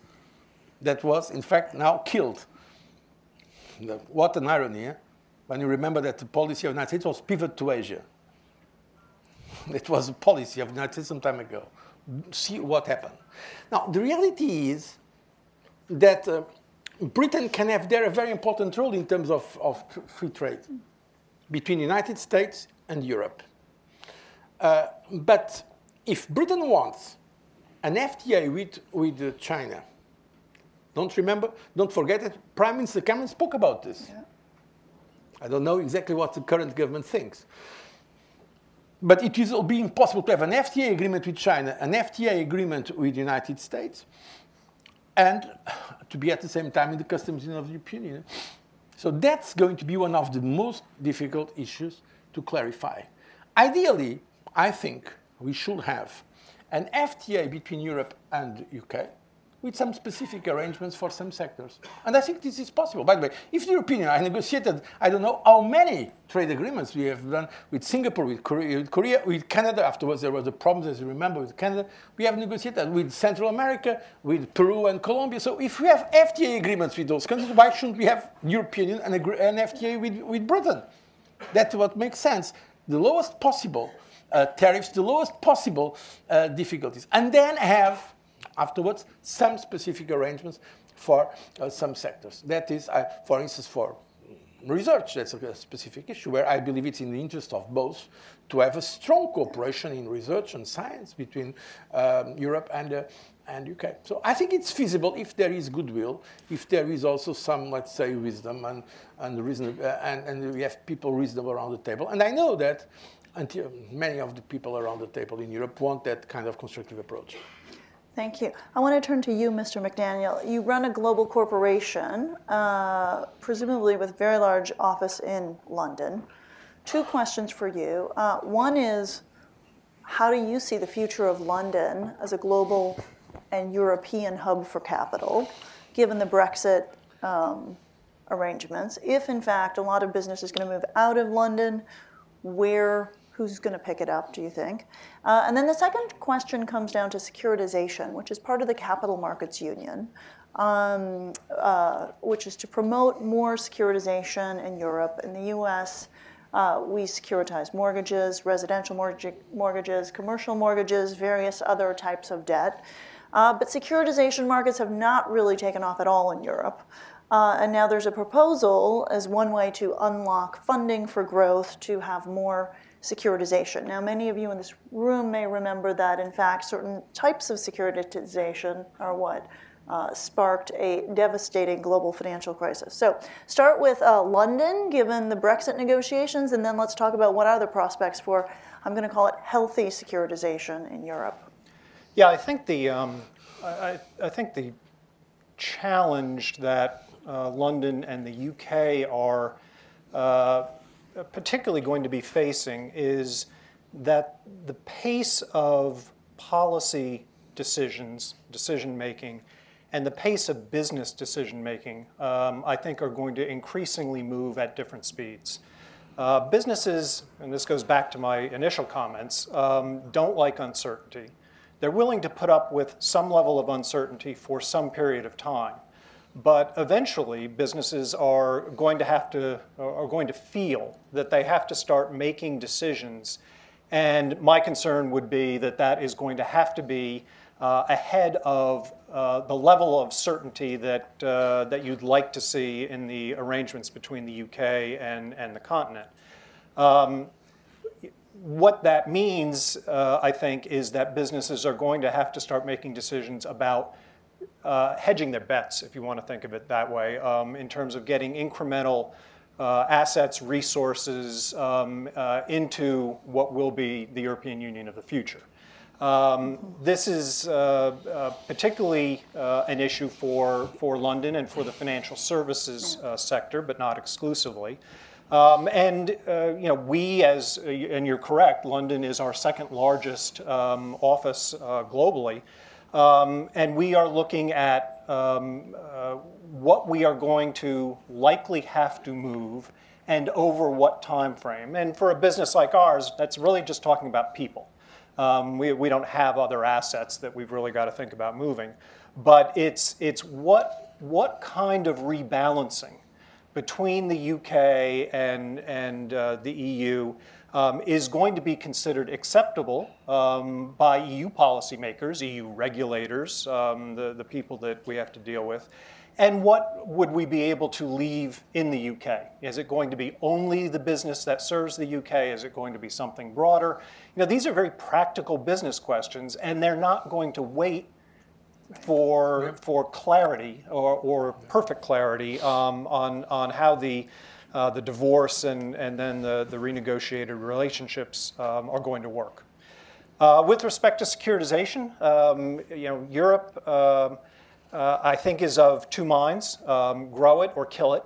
that was, in fact, now killed. What an irony, eh? when you remember that the policy of the United States was pivot to Asia. It was a policy of the United States some time ago. See what happened. Now, the reality is that uh, Britain can have there a very important role in terms of, of free trade between the United States and Europe. Uh, but if Britain wants an FTA with, with China. Don't remember, don't forget it. Prime Minister Cameron spoke about this. Yeah. I don't know exactly what the current government thinks. But it will be impossible to have an FTA agreement with China, an FTA agreement with the United States, and to be at the same time in the customs union of the European Union. So that's going to be one of the most difficult issues to clarify. Ideally, I think we should have an FTA between Europe and the UK with some specific arrangements for some sectors. And I think this is possible. By the way, if the European Union, I negotiated, I don't know how many trade agreements we have done with Singapore, with Korea, with, Korea, with Canada. Afterwards, there was the problems, as you remember, with Canada. We have negotiated with Central America, with Peru and Colombia. So if we have FTA agreements with those countries, why shouldn't we have European Union and an FTA with, with Britain? That's what makes sense. The lowest possible uh, tariffs, the lowest possible uh, difficulties, and then have afterwards some specific arrangements for uh, some sectors. That is, uh, for instance, for research, that's a specific issue where I believe it's in the interest of both to have a strong cooperation in research and science between um, Europe and, uh, and UK. So I think it's feasible if there is goodwill, if there is also some, let's say, wisdom and, and, reason, uh, and, and we have people reasonable around the table. And I know that until many of the people around the table in Europe want that kind of constructive approach. Thank you. I want to turn to you, Mr. McDaniel. You run a global corporation, uh, presumably with very large office in London. Two questions for you. Uh, one is, how do you see the future of London as a global and European hub for capital, given the Brexit um, arrangements? If, in fact, a lot of business is going to move out of London, where who's going to pick it up, do you think? Uh, and then the second question comes down to securitization, which is part of the Capital Markets Union, um, uh, which is to promote more securitization in Europe. In the US, uh, we securitize mortgages, residential mortgage, mortgages, commercial mortgages, various other types of debt. Uh, but securitization markets have not really taken off at all in Europe. Uh, and now there's a proposal as one way to unlock funding for growth to have more securitization. Now, many of you in this room may remember that, in fact, certain types of securitization are what uh, sparked a devastating global financial crisis. So, start with uh, London, given the Brexit negotiations, and then let's talk about what are the prospects for, I'm going to call it healthy securitization in Europe. Yeah, I think the, um, I, I, think the challenge that uh, London and the UK are uh, particularly going to be facing is that the pace of policy decisions, decision making, and the pace of business decision making, um, I think, are going to increasingly move at different speeds. Uh, businesses, and this goes back to my initial comments, um, don't like uncertainty. They're willing to put up with some level of uncertainty for some period of time. But eventually, businesses are going to have to, are going to feel that they have to start making decisions. And my concern would be that that is going to have to be uh, ahead of uh, the level of certainty that, uh, that you'd like to see in the arrangements between the UK and, and the continent. Um, what that means, uh, I think, is that businesses are going to have to start making decisions about uh, hedging their bets, if you want to think of it that way, um, in terms of getting incremental uh, assets, resources um, uh, into what will be the European Union of the future. Um, this is uh, uh, particularly uh, an issue for, for London and for the financial services sector, but not exclusively. Um, and you know, we, as and you're correct, London is our second largest um, office globally. Um, and we are looking at um, uh, what we are going to likely have to move and over what time frame. And for a business like ours, that's really just talking about people. Um, we, we don't have other assets that we've really got to think about moving. But it's, it's what, what kind of rebalancing between the UK and, and uh, the EU um, is going to be considered acceptable um, by EU policymakers, EU regulators, um, the, the people that we have to deal with. And what would we be able to leave in the UK? Is it going to be only the business that serves the UK? Is it going to be something broader? You know, these are very practical business questions, and they're not going to wait for, for clarity or, or perfect clarity um, on, on how the, uh, the divorce and, and then the, the renegotiated relationships um, are going to work. Uh, with respect to securitization, um, you know, Europe, um, uh, I think, is of two minds um, grow it or kill it.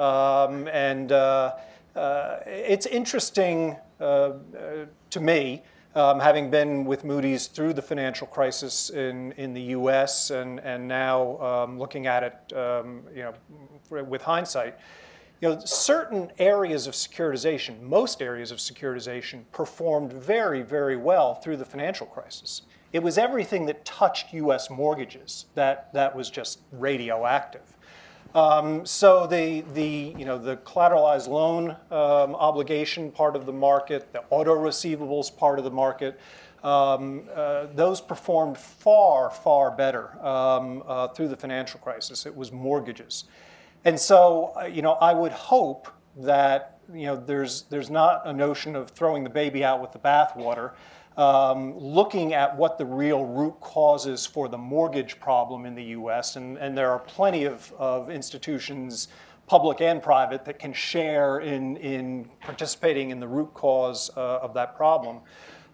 Um, and uh, uh, it's interesting uh, to me, um, having been with Moody's through the financial crisis in, in the US and, and now um, looking at it um, you know, with hindsight. You know, certain areas of securitization, most areas of securitization, performed very, very well through the financial crisis. It was everything that touched US mortgages that, that was just radioactive. Um, so the, the, you know, the collateralized loan um, obligation part of the market, the auto receivables part of the market, um, uh, those performed far, far better um, uh, through the financial crisis. It was mortgages. And so, uh, you know, I would hope that, you know, there's, there's not a notion of throwing the baby out with the bathwater, um, looking at what the real root causes for the mortgage problem in the US. And, and there are plenty of, of institutions, public and private, that can share in, in participating in the root cause uh, of that problem.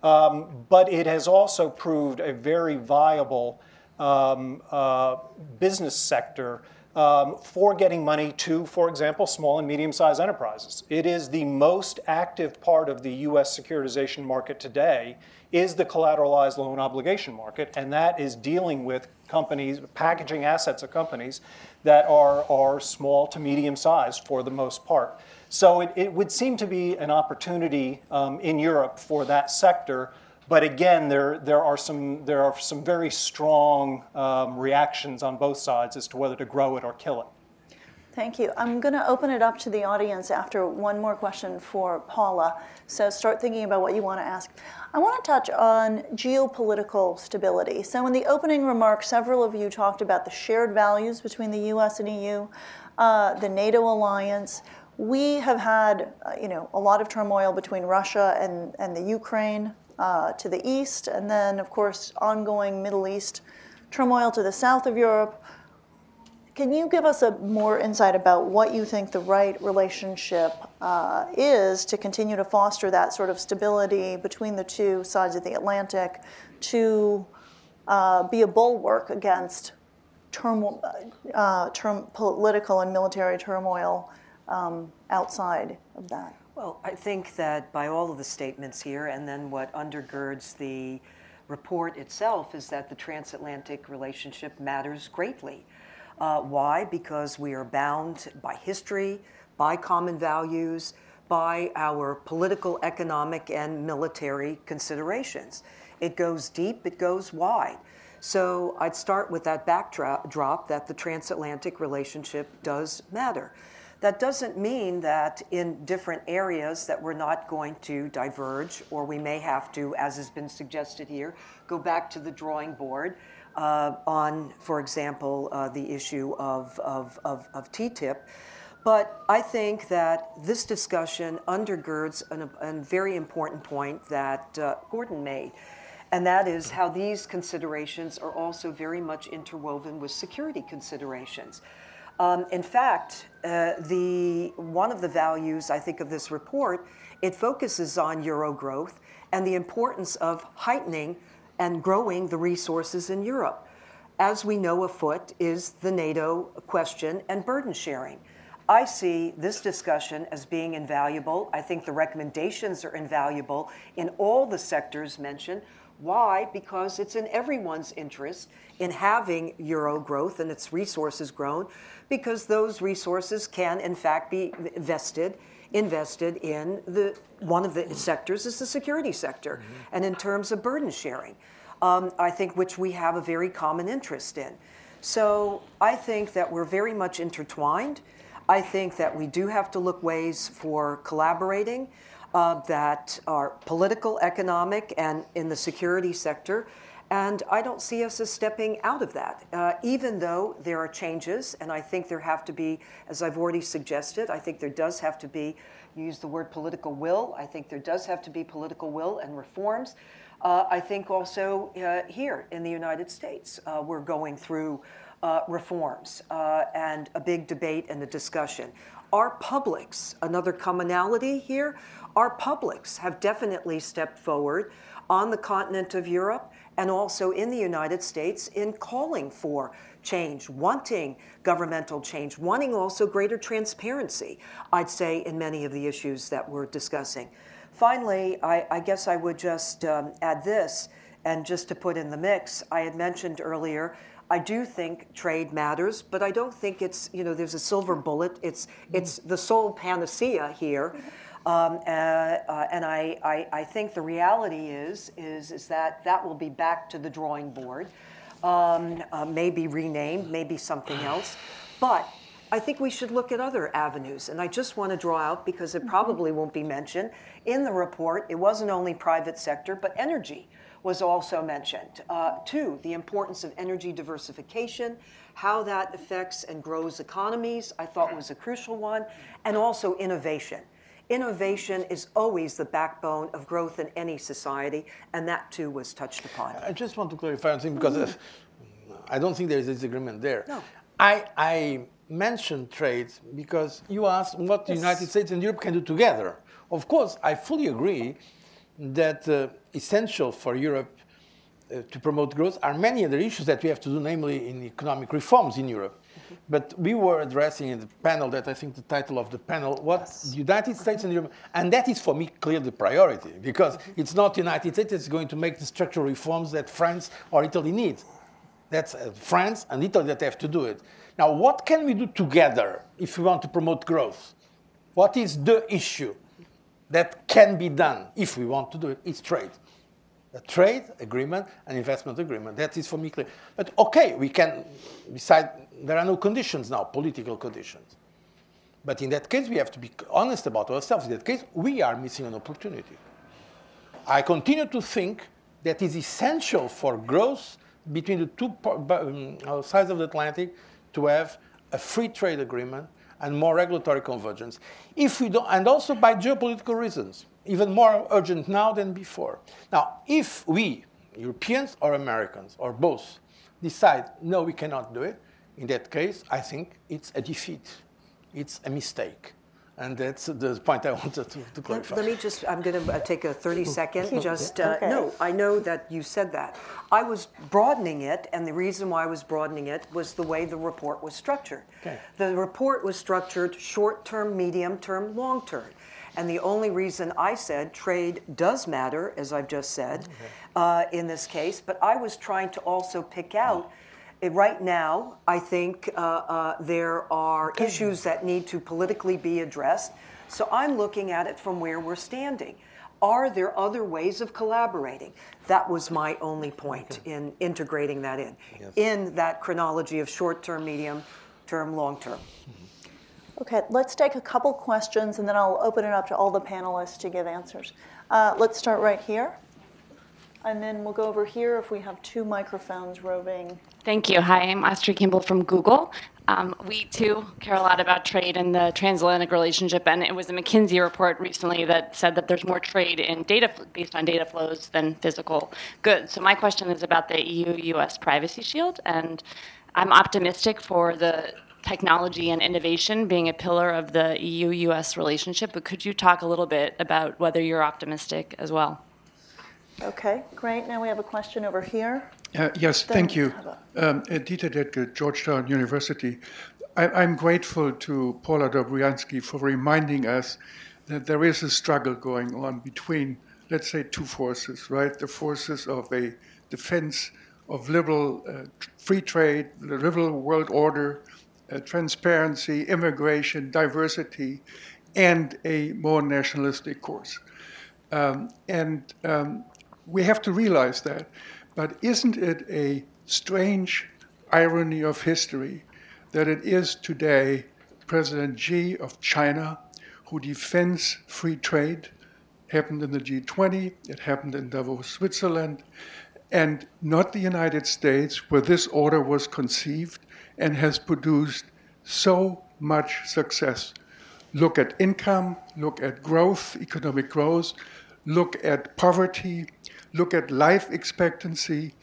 Um, but it has also proved a very viable um, uh, business sector um, for getting money to, for example, small and medium sized enterprises. It is the most active part of the US securitization market today is the collateralized loan obligation market, and that is dealing with companies, packaging assets of companies that are, are small to medium sized for the most part. So it, it would seem to be an opportunity um, in Europe for that sector but again, there, there, are, some, there are some very strong um, reactions on both sides as to whether to grow it or kill it. Thank you. I'm going to open it up to the audience after one more question for Paula. So start thinking about what you want to ask. I want to touch on geopolitical stability. So in the opening remarks, several of you talked about the shared values between the U.S. and EU, uh, the NATO alliance. We have had, uh, you know, a lot of turmoil between Russia and, and the Ukraine uh, to the east, and then, of course, ongoing Middle East turmoil to the south of Europe. Can you give us a more insight about what you think the right relationship uh, is to continue to foster that sort of stability between the two sides of the Atlantic to uh, be a bulwark against uh, term, political and military turmoil um, outside of that? Well, I think that by all of the statements here, and then what undergirds the report itself, is that the transatlantic relationship matters greatly. Uh, why? Because we are bound by history, by common values, by our political, economic, and military considerations. It goes deep, it goes wide. So I'd start with that backdrop that the transatlantic relationship does matter. That doesn't mean that in different areas that we're not going to diverge, or we may have to, as has been suggested here, go back to the drawing board uh, on, for example, uh, the issue of, of, of, of, TTIP. But I think that this discussion undergirds a very important point that uh, Gordon made, and that is how these considerations are also very much interwoven with security considerations. Um, in fact, uh, the, one of the values, I think, of this report, it focuses on Euro growth and the importance of heightening and growing the resources in Europe. As we know afoot is the NATO question and burden sharing. I see this discussion as being invaluable. I think the recommendations are invaluable in all the sectors mentioned. Why? Because it's in everyone's interest in having euro growth and its resources grown, because those resources can, in fact, be vested invested in the one of the sectors is the security sector, mm-hmm. and in terms of burden sharing, um, I think which we have a very common interest in. So I think that we're very much intertwined. I think that we do have to look ways for collaborating. uh, that are political, economic, and in the security sector. And I don't see us as stepping out of that, uh, even though there are changes. And I think there have to be, as I've already suggested, I think there does have to be, use the word political will. I think there does have to be political will and reforms. Uh, I think also uh, here in the United States, uh, we're going through uh, reforms uh, and a big debate and a discussion. Our publics, another commonality here, our publics have definitely stepped forward on the continent of Europe and also in the United States in calling for change, wanting governmental change, wanting also greater transparency, I'd say, in many of the issues that we're discussing. Finally, I, I guess I would just um, add this, and just to put in the mix, I had mentioned earlier I do think trade matters, but I don't think it's, you know, there's a silver bullet. It's, it's the sole panacea here. Um, uh, uh, and I, I, I, think the reality is, is, is that that will be back to the drawing board, um, uh, maybe renamed, maybe something else. But I think we should look at other avenues. And I just want to draw out, because it mm-hmm. probably won't be mentioned, in the report, it wasn't only private sector, but energy was also mentioned. Uh, two, the importance of energy diversification, how that affects and grows economies, I thought was a crucial one, and also innovation. Innovation is always the backbone of growth in any society, and that too was touched upon. I just want to clarify something because mm I don't think there is a disagreement there. No. I, I mentioned trade because you asked what yes. the United States and Europe can do together. Of course, I fully agree that uh, essential for Europe uh, to promote growth are many other issues that we have to do, namely in economic reforms in Europe. But we were addressing in the panel that I think the title of the panel, what yes. the United States and Europe, and that is for me clearly the priority because it's not the United States that's going to make the structural reforms that France or Italy need. That's uh, France and Italy that have to do it. Now, what can we do together if we want to promote growth? What is the issue that can be done if we want to do it? It's trade a trade agreement, an investment agreement. That is for me clear. But okay, we can decide, there are no conditions now, political conditions. But in that case, we have to be honest about ourselves. In that case, we are missing an opportunity. I continue to think that is essential for growth between the two um, uh, sides of the Atlantic to have a free trade agreement and more regulatory convergence. If we don't, and also by geopolitical reasons even more urgent now than before. Now, if we, Europeans or Americans or both, decide, no, we cannot do it, in that case, I think it's a defeat. It's a mistake. And that's the point I wanted to, to clarify. Let, let, me just, I'm going to uh, take a 30 second. just, uh, okay. no, I know that you said that. I was broadening it, and the reason why I was broadening it was the way the report was structured. Okay. The report was structured short term, medium term, long term. And the only reason I said trade does matter, as I've just said, okay. uh, in this case, but I was trying to also pick out. Right now, I think uh, uh, there are okay. issues that need to politically be addressed. So I'm looking at it from where we're standing. Are there other ways of collaborating? That was my only point okay. in integrating that in, yes. in that chronology of short term, medium term, long term. Mm-hmm. Okay, let's take a couple questions and then I'll open it up to all the panelists to give answers. Uh, let's start right here. And then we'll go over here if we have two microphones roving. Thank you. Hi, I'm Astrid Kimball from Google. Um, we too care a lot about trade and the transatlantic relationship, and it was a McKinsey report recently that said that there's more trade in data based on data flows than physical goods. So my question is about the EU-US Privacy Shield, and I'm optimistic for the technology and innovation being a pillar of the EU US relationship, but could you talk a little bit about whether you're optimistic as well? Okay, great. Now we have a question over here. Uh, yes, then thank you. Um, uh, Dieter Dettke, Georgetown University. I, am grateful to Paula Dobriansky for reminding us that there is a struggle going on between, let's say, two forces, right? The forces of a defense of liberal uh, free trade, the liberal world order, uh, transparency, immigration, diversity, and a more nationalistic course. Um, and um, we have to realize that. But isn't it a strange irony of history that it is today President Xi of China who defends free trade, happened in the G20, it happened in Davos, Switzerland, and not the United States, where this order was conceived and has produced so much success. Look at income, look at growth, economic growth, look at poverty, look at life expectancy,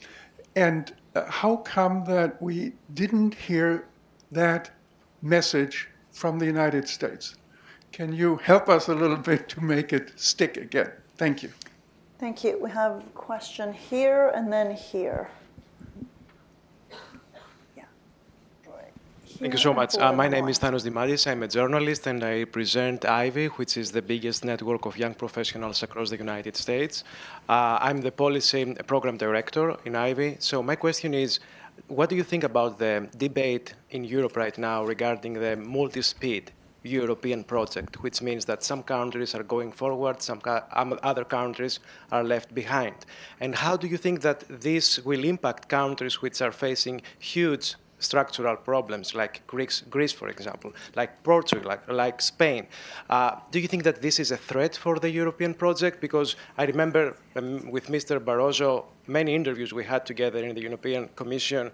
and uh, how come that we didn't hear that message from the United States? Can you help us a little bit to make it stick again? Thank you. Thank you. We have a question here and then here. Yeah. Thank you so much. Uh, my name is Thanos Dimadis. I'm a journalist and I present Ivy, which is the biggest network of young professionals across the United States. Uh, I'm the policy program director in Ivy. So my question is, what do you think about the debate in Europe right now regarding the multi-speed European project, which means that some countries are going forward, some um, other countries are left behind. And how do you think that this will impact countries which are facing huge structural problems, like Greece, Greece for example, like Portugal, like, like Spain. Uh, do you think that this is a threat for the European project? Because I remember um, with Mr. Barroso, many interviews we had together in the European Commission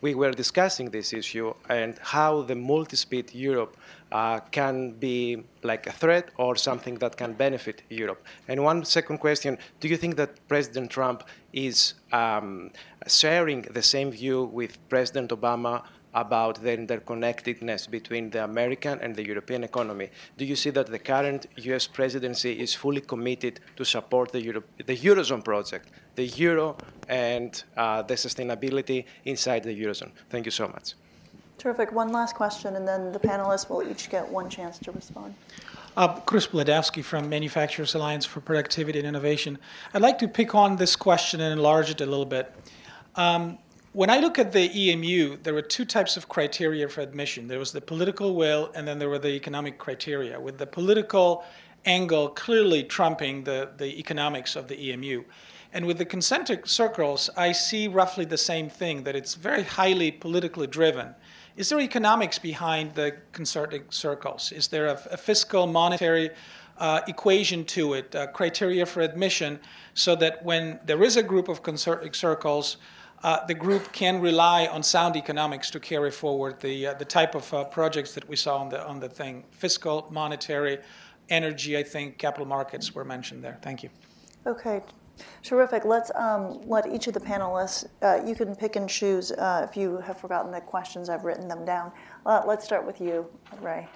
we were discussing this issue and how the multi-speed Europe uh, can be like a threat or something that can benefit Europe. And one second question, do you think that President Trump is um, sharing the same view with President Obama about the interconnectedness between the American and the European economy. Do you see that the current US presidency is fully committed to support the, Euro the Eurozone project, the Euro and uh, the sustainability inside the Eurozone? Thank you so much. Terrific. One last question, and then the panelists will each get one chance to respond. Uh, Chris Bledowski from Manufacturers Alliance for Productivity and Innovation. I'd like to pick on this question and enlarge it a little bit. Um, when I look at the EMU, there were two types of criteria for admission. There was the political will, and then there were the economic criteria, with the political angle clearly trumping the, the economics of the EMU. And with the concentric circles, I see roughly the same thing, that it's very highly politically driven. Is there economics behind the concentric circles? Is there a, a fiscal, monetary uh, equation to it, criteria for admission, so that when there is a group of concentric circles, uh, the group can rely on sound economics to carry forward the, uh, the type of uh, projects that we saw on the, on the thing. Fiscal, monetary, energy, I think, capital markets were mentioned there. Thank you. Okay, terrific. Let's um, let each of the panelists, uh, you can pick and choose uh, if you have forgotten the questions, I've written them down. Uh, let's start with you, Ray.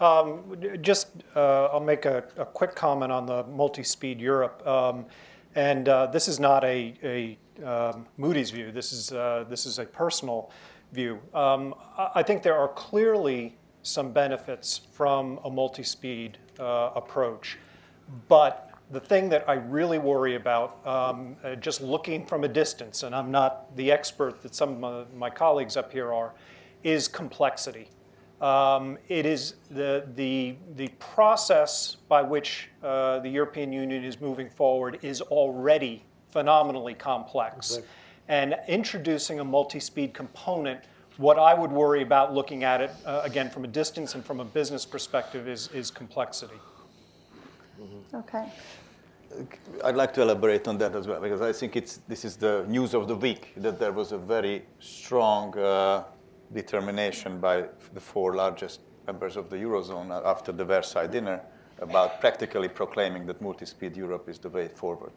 Um, just, I'll make a, a, quick comment on the multi-speed Europe. Um, and this is not a, a um, Moody's view. This is, uh, this is a personal view. Um, I think there are clearly some benefits from a multi-speed uh, approach. But the thing that I really worry about, um, uh, just looking from a distance, and I'm not the expert that some of my, my colleagues up here are, is complexity. Um, it is the, the, the process by which uh, the European Union is moving forward is already phenomenally complex. And introducing a multi-speed component, what I would worry about looking at it, uh, again, from a distance and from a business perspective, is, is complexity. Mm-hmm. Okay. I'd like to elaborate on that as well, because I think it's, this is the news of the week, that there was a very strong uh, determination by the four largest members of the Eurozone after the Versailles dinner about practically proclaiming that multi-speed Europe is the way forward.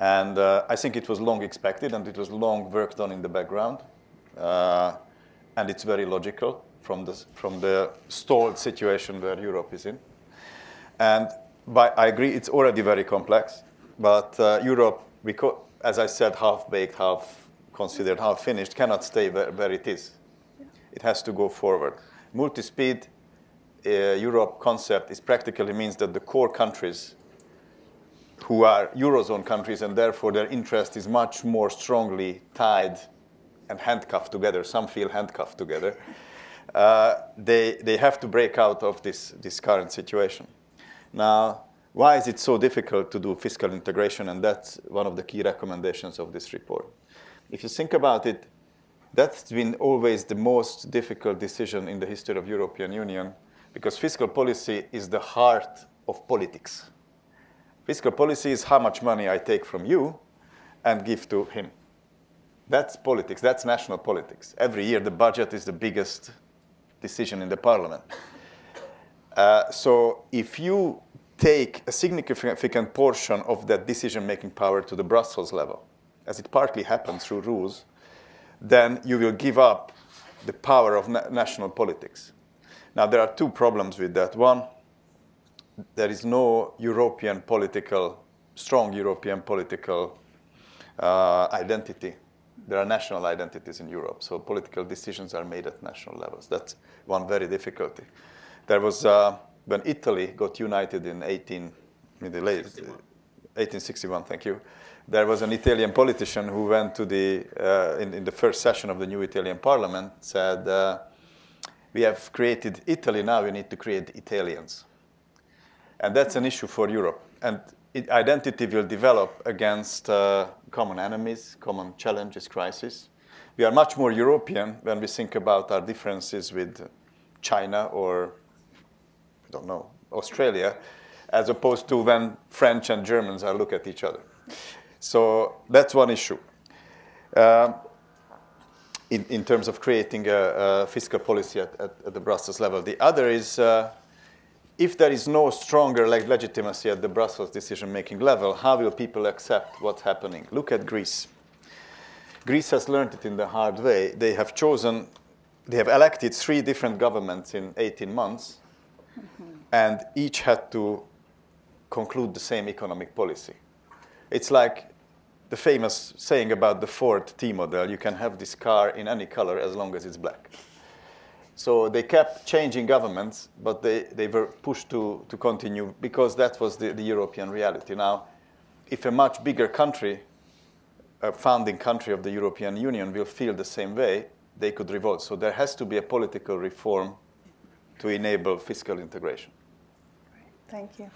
And uh, I think it was long expected and it was long worked on in the background. Uh, and it's very logical from the, from the stalled situation where Europe is in. And by, I agree, it's already very complex. But uh, Europe, because, as I said, half-baked, half considered half-finished, cannot stay where, where, it is. It has to go forward. Multi-speed uh, Europe concept is practically means that the core countries who are Eurozone countries, and therefore their interest is much more strongly tied and handcuffed together. Some feel handcuffed together. Uh, they, they have to break out of this, this current situation. Now, why is it so difficult to do fiscal integration? And that's one of the key recommendations of this report. If you think about it, that's been always the most difficult decision in the history of European Union because fiscal policy is the heart of politics Fiscal policy is how much money I take from you and give to him. That's politics. That's national politics. Every year, the budget is the biggest decision in the parliament. Uh, so if you take a significant portion of that decision-making power to the Brussels level, as it partly happens through rules, then you will give up the power of na national politics. Now, there are two problems with that. One, there is no European political, strong European political uh, identity. There are national identities in Europe, so political decisions are made at national levels. That's one very difficulty. There was, uh, when Italy got united in 18, in the late, 1861, thank you, there was an Italian politician who went to the, uh, in, in, the first session of the new Italian parliament, said, uh, we have created Italy, now we need to create Italians. And that's an issue for Europe. And it, identity will develop against uh, common enemies, common challenges, crises. We are much more European when we think about our differences with China or, don't know, Australia, as opposed to when French and Germans are look at each other. So that's one issue. Uh, in, in, terms of creating a, a fiscal policy at, at, at, the Brussels level. The other is uh, if there is no stronger leg legitimacy at the Brussels decision-making level, how will people accept what's happening? Look at Greece. Greece has learned it in the hard way. They have chosen, they have elected three different governments in 18 months. Mm-hmm. and each had to conclude the same economic policy. It's like the famous saying about the Ford T model, you can have this car in any color as long as it's black. So they kept changing governments, but they, they were pushed to, to continue because that was the, the European reality. Now, if a much bigger country, a founding country of the European Union, will feel the same way, they could revolt. So there has to be a political reform to enable fiscal integration. Thank you.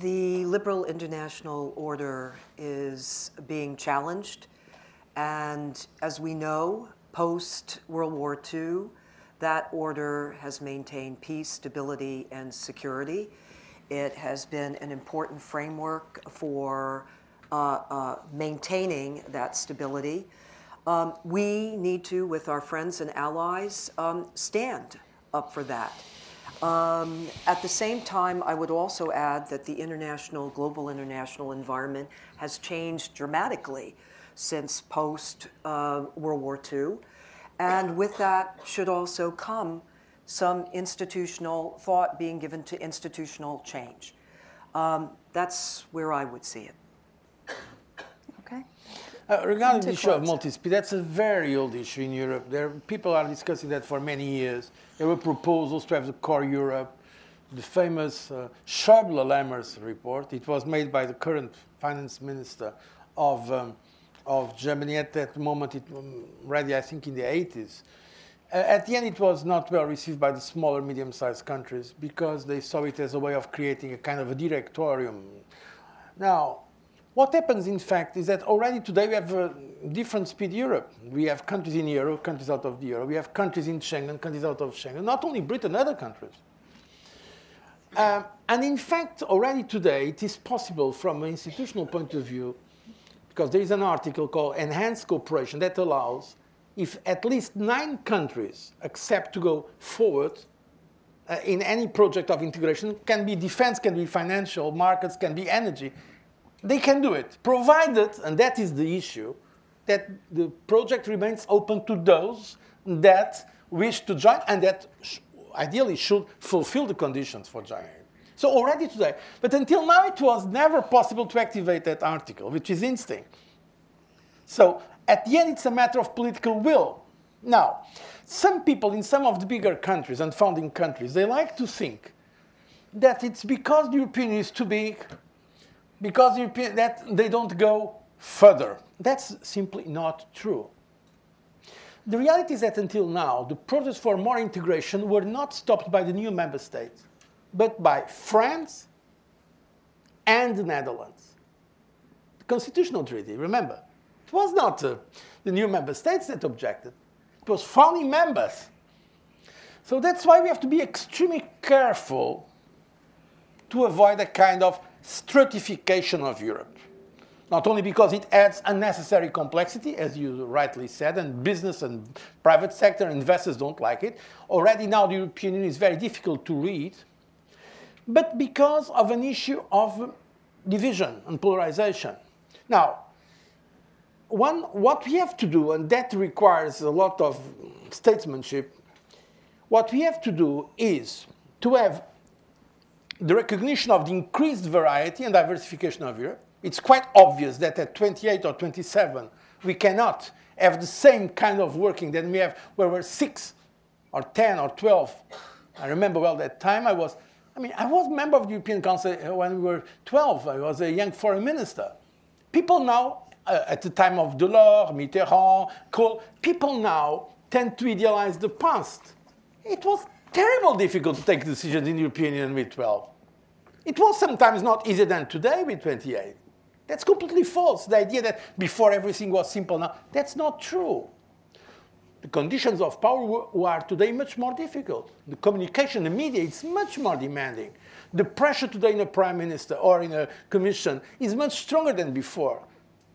The liberal international order is being challenged. And as we know, post World War II, that order has maintained peace, stability, and security. It has been an important framework for uh, uh, maintaining that stability. Um, we need to, with our friends and allies, um, stand up for that. Um, at the same time, I would also add that the international, global international environment has changed dramatically since post uh, World War II. And with that should also come some institutional thought being given to institutional change. Um, that's where I would see it. Okay. Uh, regarding the issue of multi-speed, that's a very old issue in Europe. There, people are discussing that for many years. There were proposals to have the core Europe. The famous uh, Schäuble-Lamers report, it was made by the current finance minister of um, of Germany at that moment, it um, ready, I think, in the 80s. Uh, at the end, it was not well received by the smaller, medium-sized countries because they saw it as a way of creating a kind of a directorium. Now, what happens, in fact, is that already today we have a different speed Europe. We have countries in Euro, countries out of the Euro. We have countries in Schengen, countries out of Schengen. Not only Britain, other countries. Um, and in fact, already today, it is possible from an institutional point of view because there is an article called Enhanced Cooperation that allows if at least nine countries accept to go forward uh, in any project of integration, can be defense, can be financial, markets, can be energy, they can do it, provided, and that is the issue, that the project remains open to those that wish to join and that sh ideally should fulfill the conditions for joining. So already today, but until now it was never possible to activate that article, which is interesting. So at the end, it's a matter of political will. Now, some people in some of the bigger countries and founding countries, they like to think that it's because the European Union is too big, because that they don't go further. That's simply not true. The reality is that until now, the protests for more integration were not stopped by the new member states but by France and the Netherlands. The constitutional treaty, remember, it was not uh, the new member states that objected, it was founding members. So that's why we have to be extremely careful to avoid a kind of stratification of Europe. Not only because it adds unnecessary complexity, as you rightly said, and business and private sector investors don't like it. Already now the European Union is very difficult to read, but because of an issue of division and polarization. Now, one, what we have to do, and that requires a lot of statesmanship, what we have to do is to have the recognition of the increased variety and diversification of Europe. It's quite obvious that at 28 or 27, we cannot have the same kind of working that we have where we're six or 10 or 12. I remember well that time I was, I mean, I was a member of the European Council when we were 12. I was a young foreign minister. People now, uh, at the time of Delors, Mitterrand, Kohl, people now tend to idealize the past. It was terrible difficult to take decisions in the European Union with 12. It was sometimes not easier than today with 28. That's completely false. The idea that before everything was simple now, that's not true. The conditions of power are today much more difficult. The communication, the media, is much more demanding. The pressure today in a prime minister or in a commission is much stronger than before.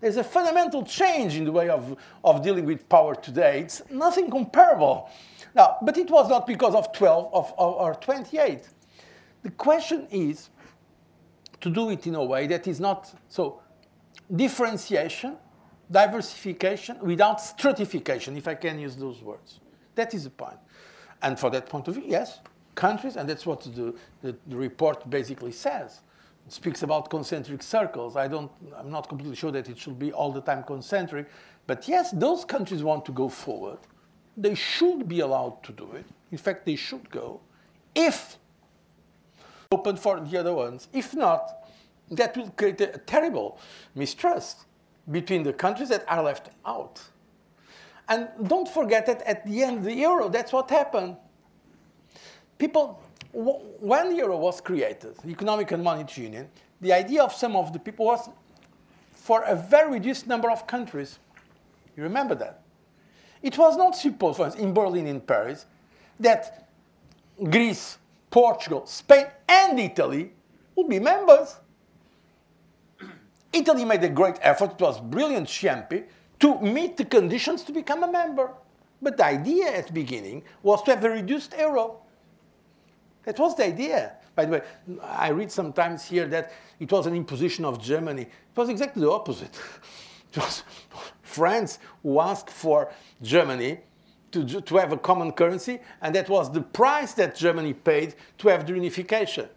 There's a fundamental change in the way of, of dealing with power today. It's nothing comparable. Now, but it was not because of 12 of, of, or 28. The question is to do it in a way that is not so differentiation, diversification without stratification, if I can use those words. That is the point. And for that point of view, yes, countries, and that's what the, the, the report basically says. It speaks about concentric circles. I don't, I'm not completely sure that it should be all the time concentric, but yes, those countries want to go forward they should be allowed to do it. In fact, they should go if open for the other ones. If not, that will create a terrible mistrust between the countries that are left out. And don't forget that at the end, of the euro, that's what happened. People, when the euro was created, Economic and Monetary Union, the idea of some of the people was for a very reduced number of countries. You remember that? It was not supposed, for instance, in Berlin, in Paris, that Greece, Portugal, Spain, and Italy would be members. Italy made a great effort, it was brilliant Ciampi, to meet the conditions to become a member. But the idea at the beginning was to have a reduced euro. That was the idea. By the way, I read sometimes here that it was an imposition of Germany. It was exactly the opposite. It was France who asked for Germany to, to have a common currency, and that was the price that Germany paid to have the unification.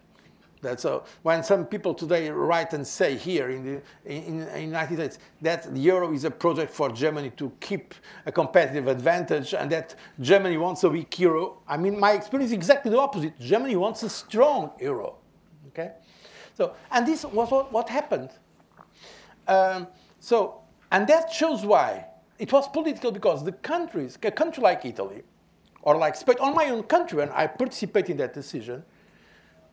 That's a, when some people today write and say here in the in, in United States that the euro is a project for Germany to keep a competitive advantage and that Germany wants a weak euro. I mean, my experience is exactly the opposite. Germany wants a strong euro. Okay, so and this was what, what happened. Um, so and that shows why. It was political because the countries, a country like Italy, or like Spain, or my own country, and I participate in that decision,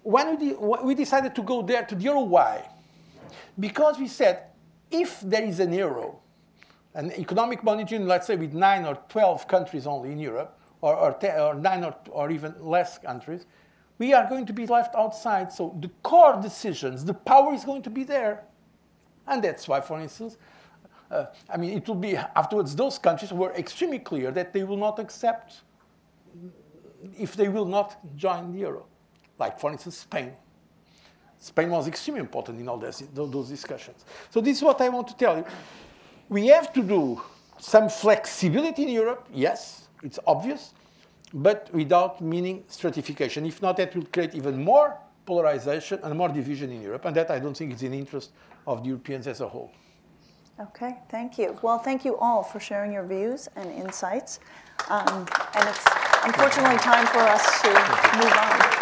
when we, we decided to go there to the euro, why? Because we said, if there is an euro, an economic monetary union, let's say with nine or 12 countries only in Europe, or, or, or nine or, or even less countries, we are going to be left outside. So the core decisions, the power is going to be there. And that's why, for instance, uh, I mean, it will be afterwards, those countries were extremely clear that they will not accept if they will not join the euro. Like, for instance, Spain. Spain was extremely important in all this, those discussions. So this is what I want to tell you. We have to do some flexibility in Europe, yes, it's obvious, but without meaning stratification. If not, that will create even more polarization and more division in Europe, and that I don't think is in the interest of the Europeans as a whole. Okay, thank you. Well, thank you all for sharing your views and insights. Um, and it's unfortunately time for us to move on.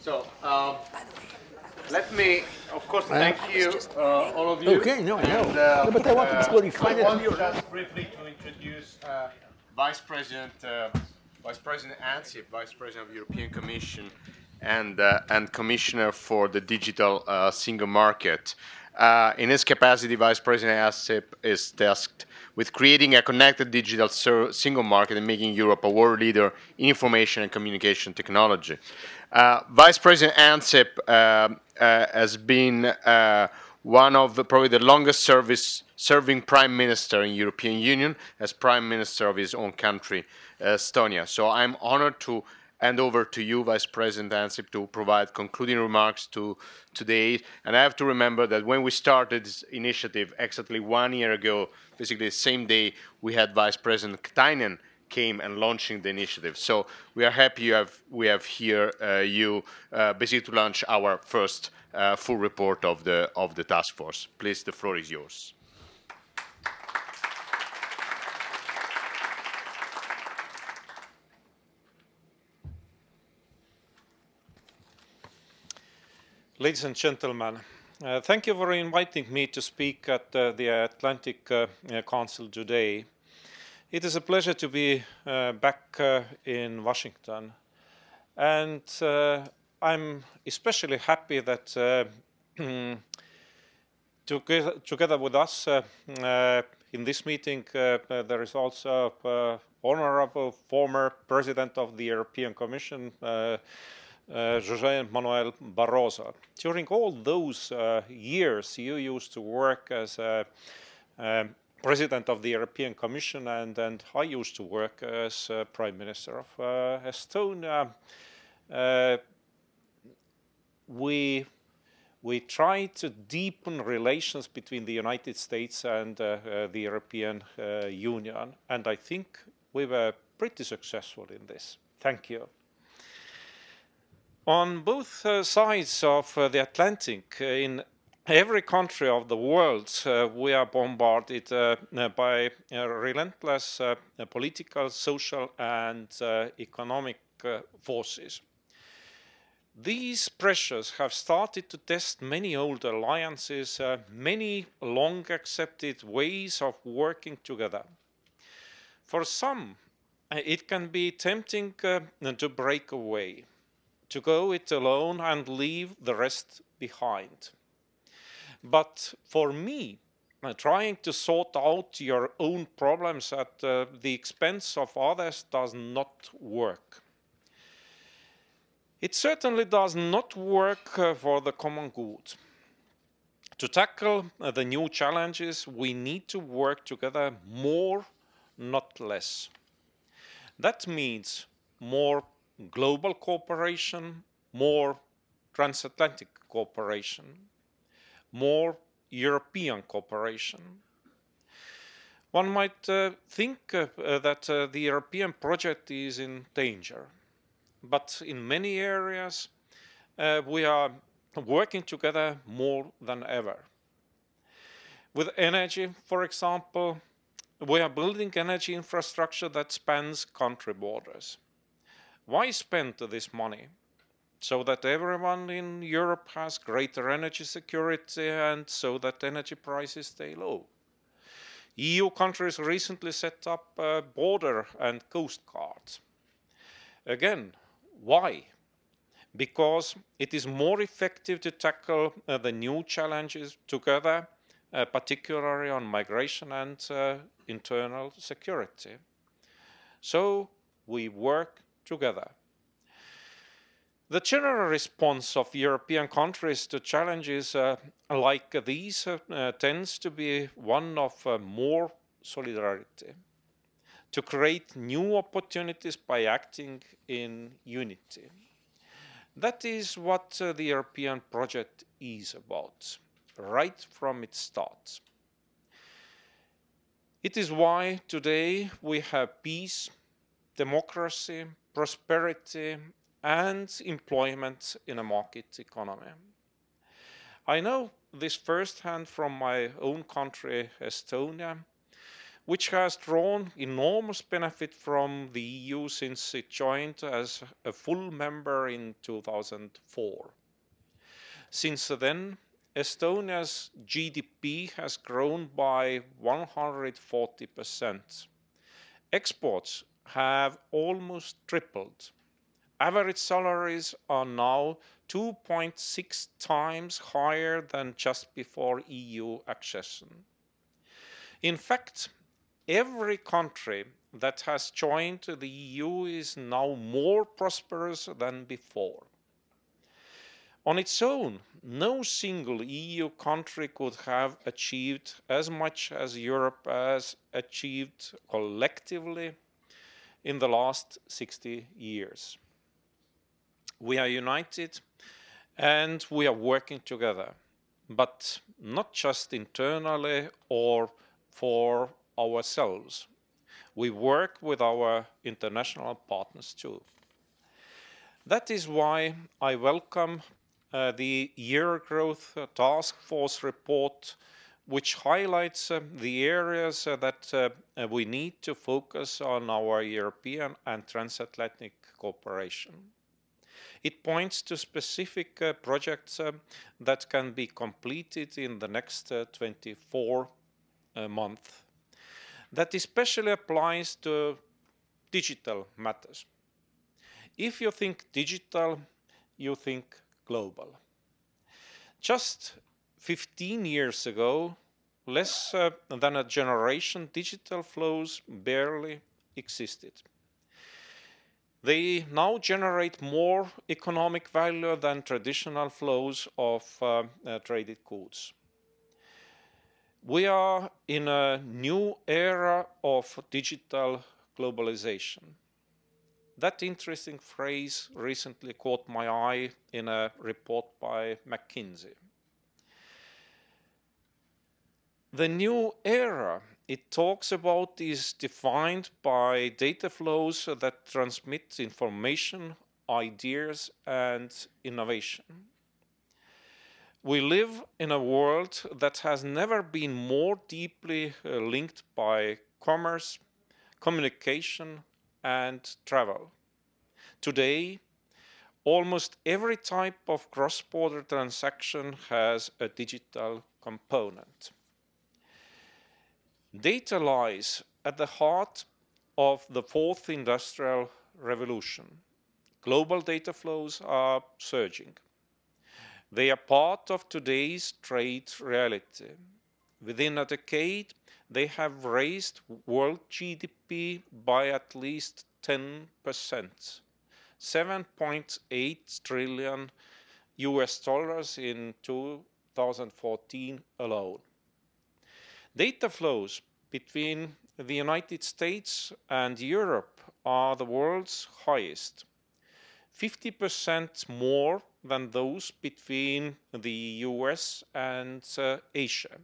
So, um, let me, of course, thank you, uh, all of you. Okay, no, no. And, uh, no but I want to clarify I want you just briefly to introduce uh, Vice President, uh, Vice President Ansip, Vice President of European Commission, and, uh, and Commissioner for the Digital uh, Single Market. Uh, in his capacity, Vice President Ansip is tasked with creating a connected digital single market and making Europe a world leader in information and communication technology. Uh, Vice President Ansip uh, uh, has been one of the, probably the longest service serving prime minister in European Union as prime minister of his own country, Estonia. So I'm honored to hand over to you, Vice President Ansip, to provide concluding remarks to today. And I have to remember that when we started this initiative exactly one year ago, basically the same day, we had Vice President Katainen came and launching the initiative. So we are happy you have, we have here uh, you uh, basically to launch our first uh, full report of the, of the task force. Please, the floor is yours. Ladies and gentlemen, uh, thank you for inviting me to speak at uh, the Atlantic uh, Council today. It is a pleasure to be uh, back uh, in Washington. And uh, I'm especially happy that together with us in this meeting, there is also honorable former president of the European Commission, uh, José Manuel Barroso. During all those uh, years, you used to work as a, um, president of the European Commission, and, and I used to work as uh, Prime Minister of uh, Estonia. Uh, we we tried to deepen relations between the United States and uh, uh, the European uh, Union, and I think we were pretty successful in this. Thank you. On both sides of the Atlantic, in every country of the world, uh, we are bombarded uh, by uh, relentless uh, political, social, and uh, economic uh, forces. These pressures have started to test many old alliances, many long accepted ways of working together. For some, it can be tempting to break away, to go it alone and leave the rest behind. But for me, uh, trying to sort out your own problems at uh, the expense of others does not work. It certainly does not work uh, for the common good. To tackle uh, the new challenges, we need to work together more, not less. That means more global cooperation, more transatlantic cooperation more European cooperation. One might uh, think uh, that uh, the European project is in danger, but in many areas uh, we are working together more than ever. With energy, for example, we are building energy infrastructure that spans country borders. Why spend this money? so that everyone in Europe has greater energy security and so that energy prices stay low. EU countries recently set up uh, border and coast guards. Again, why? Because it is more effective to tackle uh, the new challenges together, uh, particularly on migration and uh, internal security. So we work together. The general response of European countries to challenges uh, like these uh, uh, tends to be one of uh, more solidarity, to create new opportunities by acting in unity. That is what uh, the European project is about, right from its start. It is why today we have peace, democracy, prosperity and employment in a market economy. I know this firsthand from my own country, Estonia, which has drawn enormous benefit from the EU since it joined as a full member in 2004. Since then, Estonia's GDP has grown by 140%. Exports have almost tripled average salaries are now 2.6 times higher than just before EU accession. In fact, every country that has joined the EU is now more prosperous than before. On its own, no single EU country could have achieved as much as Europe has achieved collectively in the last 60 years. We are united and we are working together, but not just internally or for ourselves. We work with our international partners too. That is why I welcome uh, the EuroGrowth Task Force report, which highlights uh, the areas uh, that uh, uh, we need to focus on our European and transatlantic cooperation. It points to specific projects that can be completed in the next 24 months. That especially applies to digital matters. If you think digital, you think global. Just 15 years ago, less uh, than a generation, digital flows barely existed. They now generate more economic value than traditional flows of uh, uh, traded goods. We are in a new era of digital globalization that interesting phrase recently caught my eye in a report by McKinsey. The new era it talks about is defined by data flows that transmit information, ideas, and innovation. We live in a world that has never been more deeply uh, linked by commerce, communication, and travel. Today, almost every type of cross-border transaction has a digital component. Data lies at the heart of the fourth industrial revolution. Global data flows are surging. They are part of today's trade reality. Within a decade, they have raised world GDP by at least 10%, 7.8 trillion US dollars in 2014 alone. Data flows between the United States and Europe are the world's highest, 50% more than those between the US and uh, Asia.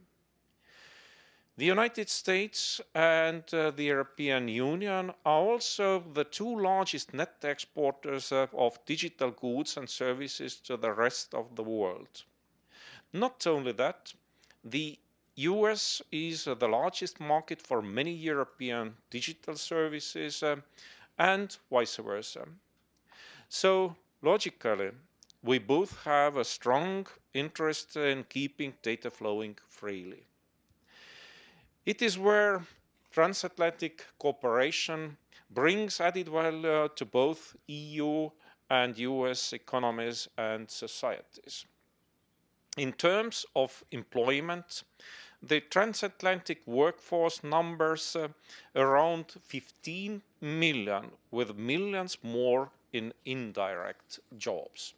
The United States and uh, the European Union are also the two largest net exporters uh, of digital goods and services to the rest of the world. Not only that, the US is uh, the largest market for many European digital services uh, and vice versa. So, logically, we both have a strong interest in keeping data flowing freely. It is where transatlantic cooperation brings added value to both EU and US economies and societies. In terms of employment, the transatlantic workforce numbers uh, around 15 million, with millions more in indirect jobs.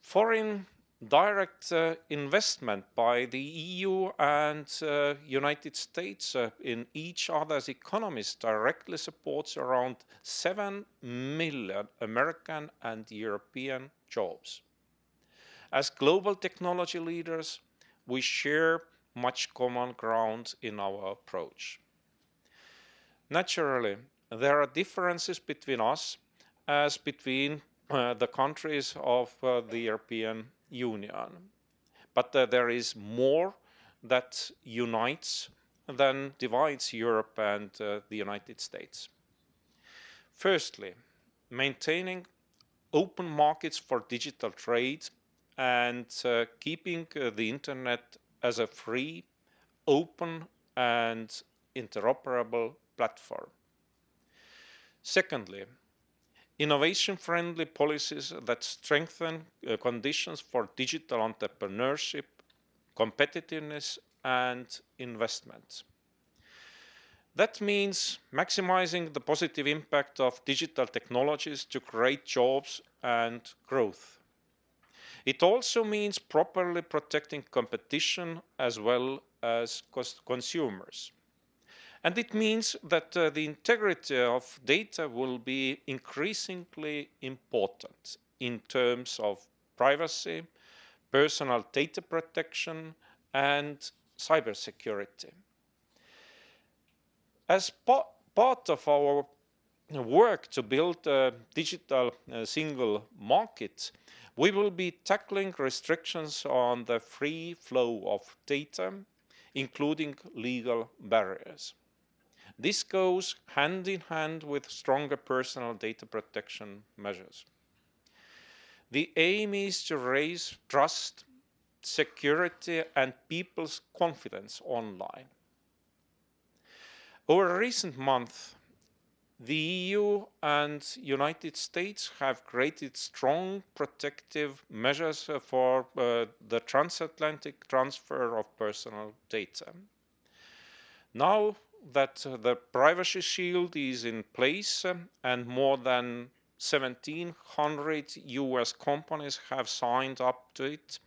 Foreign direct uh, investment by the EU and uh, United States uh, in each other's economies directly supports around 7 million American and European jobs. As global technology leaders, we share much common ground in our approach. Naturally, there are differences between us as between uh, the countries of uh, the European Union. But uh, there is more that unites than divides Europe and uh, the United States. Firstly, maintaining open markets for digital trade and uh, keeping uh, the internet as a free, open and interoperable platform. Secondly, innovation-friendly policies that strengthen uh, conditions for digital entrepreneurship, competitiveness and investment. That means maximizing the positive impact of digital technologies to create jobs and growth. It also means properly protecting competition as well as consumers. And it means that uh, the integrity of data will be increasingly important in terms of privacy, personal data protection, and cybersecurity. As pa part of our work to build a digital uh, single market, we will be tackling restrictions on the free flow of data, including legal barriers. This goes hand in hand with stronger personal data protection measures. The aim is to raise trust, security and people's confidence online. Over recent months, the EU and United States have created strong protective measures for uh, the transatlantic transfer of personal data. Now that uh, the privacy shield is in place uh, and more than 1700 US companies have signed up to it,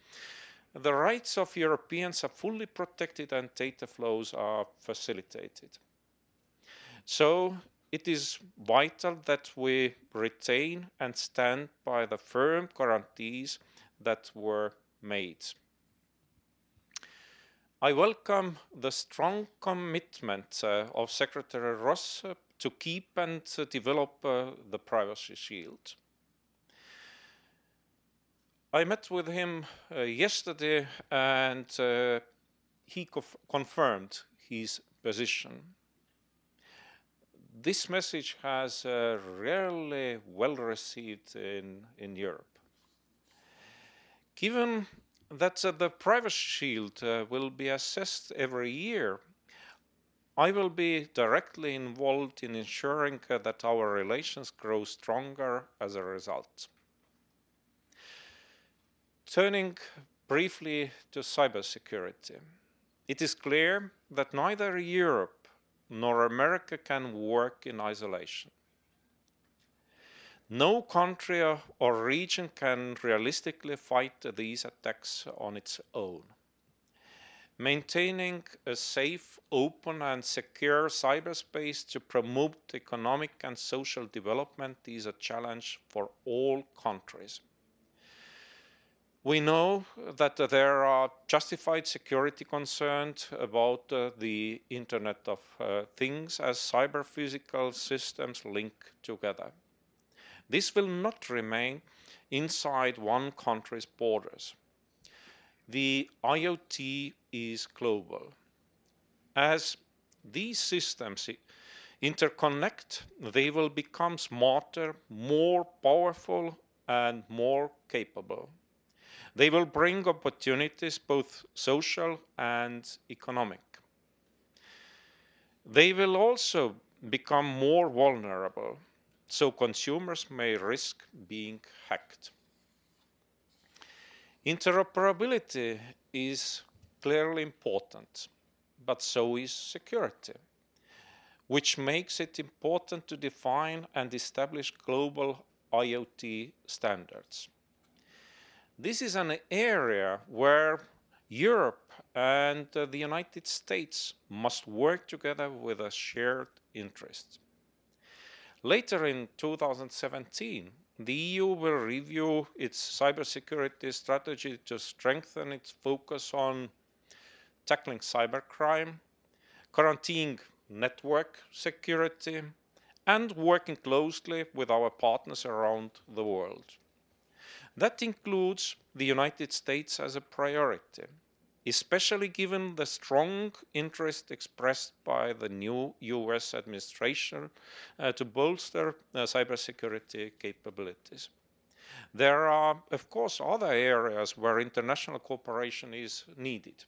the rights of Europeans are fully protected and data flows are facilitated. So it is vital that we retain and stand by the firm guarantees that were made. I welcome the strong commitment uh, of Secretary Ross uh, to keep and uh, develop uh, the privacy shield. I met with him uh, yesterday and uh, he confirmed his position this message has uh, rarely well received in, in Europe. Given that uh, the privacy shield uh, will be assessed every year, I will be directly involved in ensuring uh, that our relations grow stronger as a result. Turning briefly to cybersecurity, it is clear that neither Europe nor America can work in isolation. No country or region can realistically fight these attacks on its own. Maintaining a safe, open and secure cyberspace to promote economic and social development is a challenge for all countries. We know that there are justified security concerns about uh, the Internet of uh, Things as cyber-physical systems link together. This will not remain inside one country's borders. The IoT is global. As these systems interconnect, they will become smarter, more powerful and more capable. They will bring opportunities, both social and economic. They will also become more vulnerable, so consumers may risk being hacked. Interoperability is clearly important, but so is security, which makes it important to define and establish global IoT standards. This is an area where Europe and uh, the United States must work together with a shared interest. Later in 2017, the EU will review its cybersecurity strategy to strengthen its focus on tackling cybercrime, guaranteeing network security, and working closely with our partners around the world. That includes the United States as a priority, especially given the strong interest expressed by the new US administration uh, to bolster uh, cybersecurity capabilities. There are, of course, other areas where international cooperation is needed.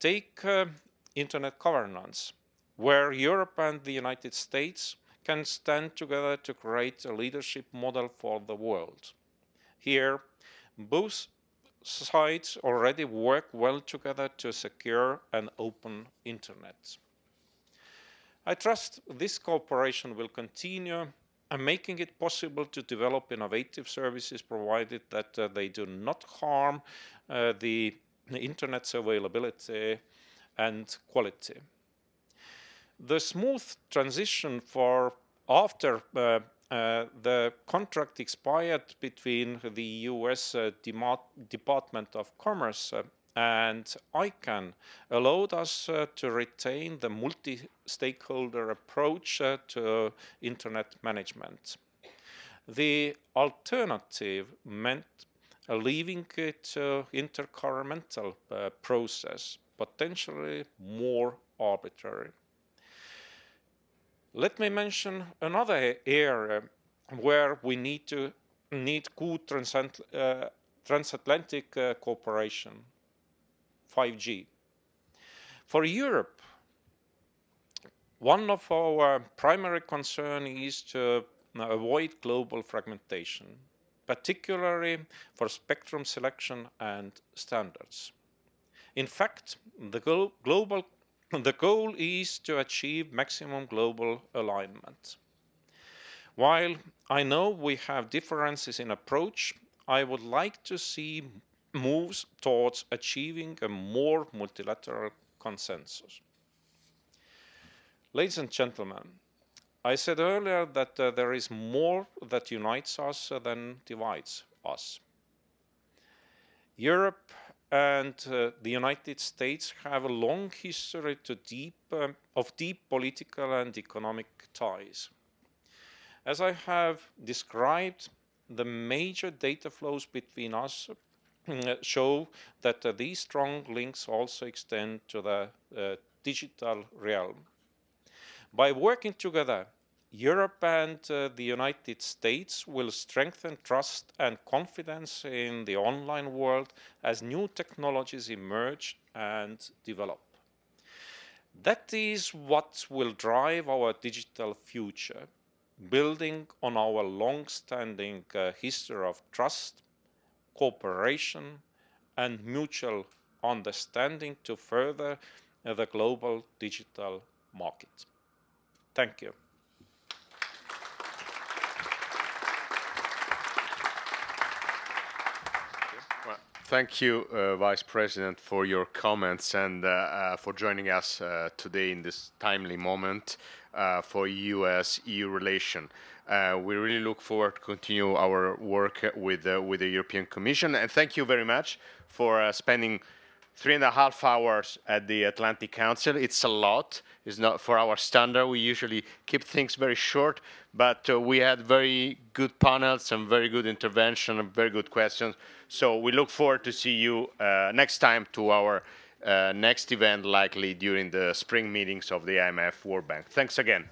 Take uh, internet governance, where Europe and the United States can stand together to create a leadership model for the world. Here, both sides already work well together to secure an open internet. I trust this cooperation will continue and making it possible to develop innovative services provided that uh, they do not harm uh, the internet's availability and quality. The smooth transition for after uh, uh, the contract expired between the US uh, Department of Commerce uh, and ICANN allowed us uh, to retain the multi-stakeholder approach uh, to internet management. The alternative meant leaving it to intergovernmental uh, process, potentially more arbitrary. Let me mention another area where we need to need good transat uh, transatlantic uh, cooperation 5G. For Europe, one of our primary concerns is to avoid global fragmentation, particularly for spectrum selection and standards. In fact, the global the goal is to achieve maximum global alignment. While I know we have differences in approach, I would like to see moves towards achieving a more multilateral consensus. Ladies and gentlemen, I said earlier that uh, there is more that unites us than divides us. Europe and uh, the United States have a long history deep, um, of deep political and economic ties. As I have described, the major data flows between us uh, show that uh, these strong links also extend to the uh, digital realm. By working together, Europe and uh, the United States will strengthen trust and confidence in the online world as new technologies emerge and develop. That is what will drive our digital future, building on our long-standing uh, history of trust, cooperation and mutual understanding to further uh, the global digital market. Thank you. Thank you, uh, Vice President, for your comments and uh, uh, for joining us today in this timely moment for U.S.-EU relation. We really look forward to continue our work with with the European Commission, and thank you very much for spending three and a half hours at the Atlantic Council. It's a lot. It's not for our standard. We usually keep things very short, but uh, we had very good panels and very good intervention and very good questions. So we look forward to see you uh, next time to our uh, next event, likely during the spring meetings of the IMF World Bank. Thanks again.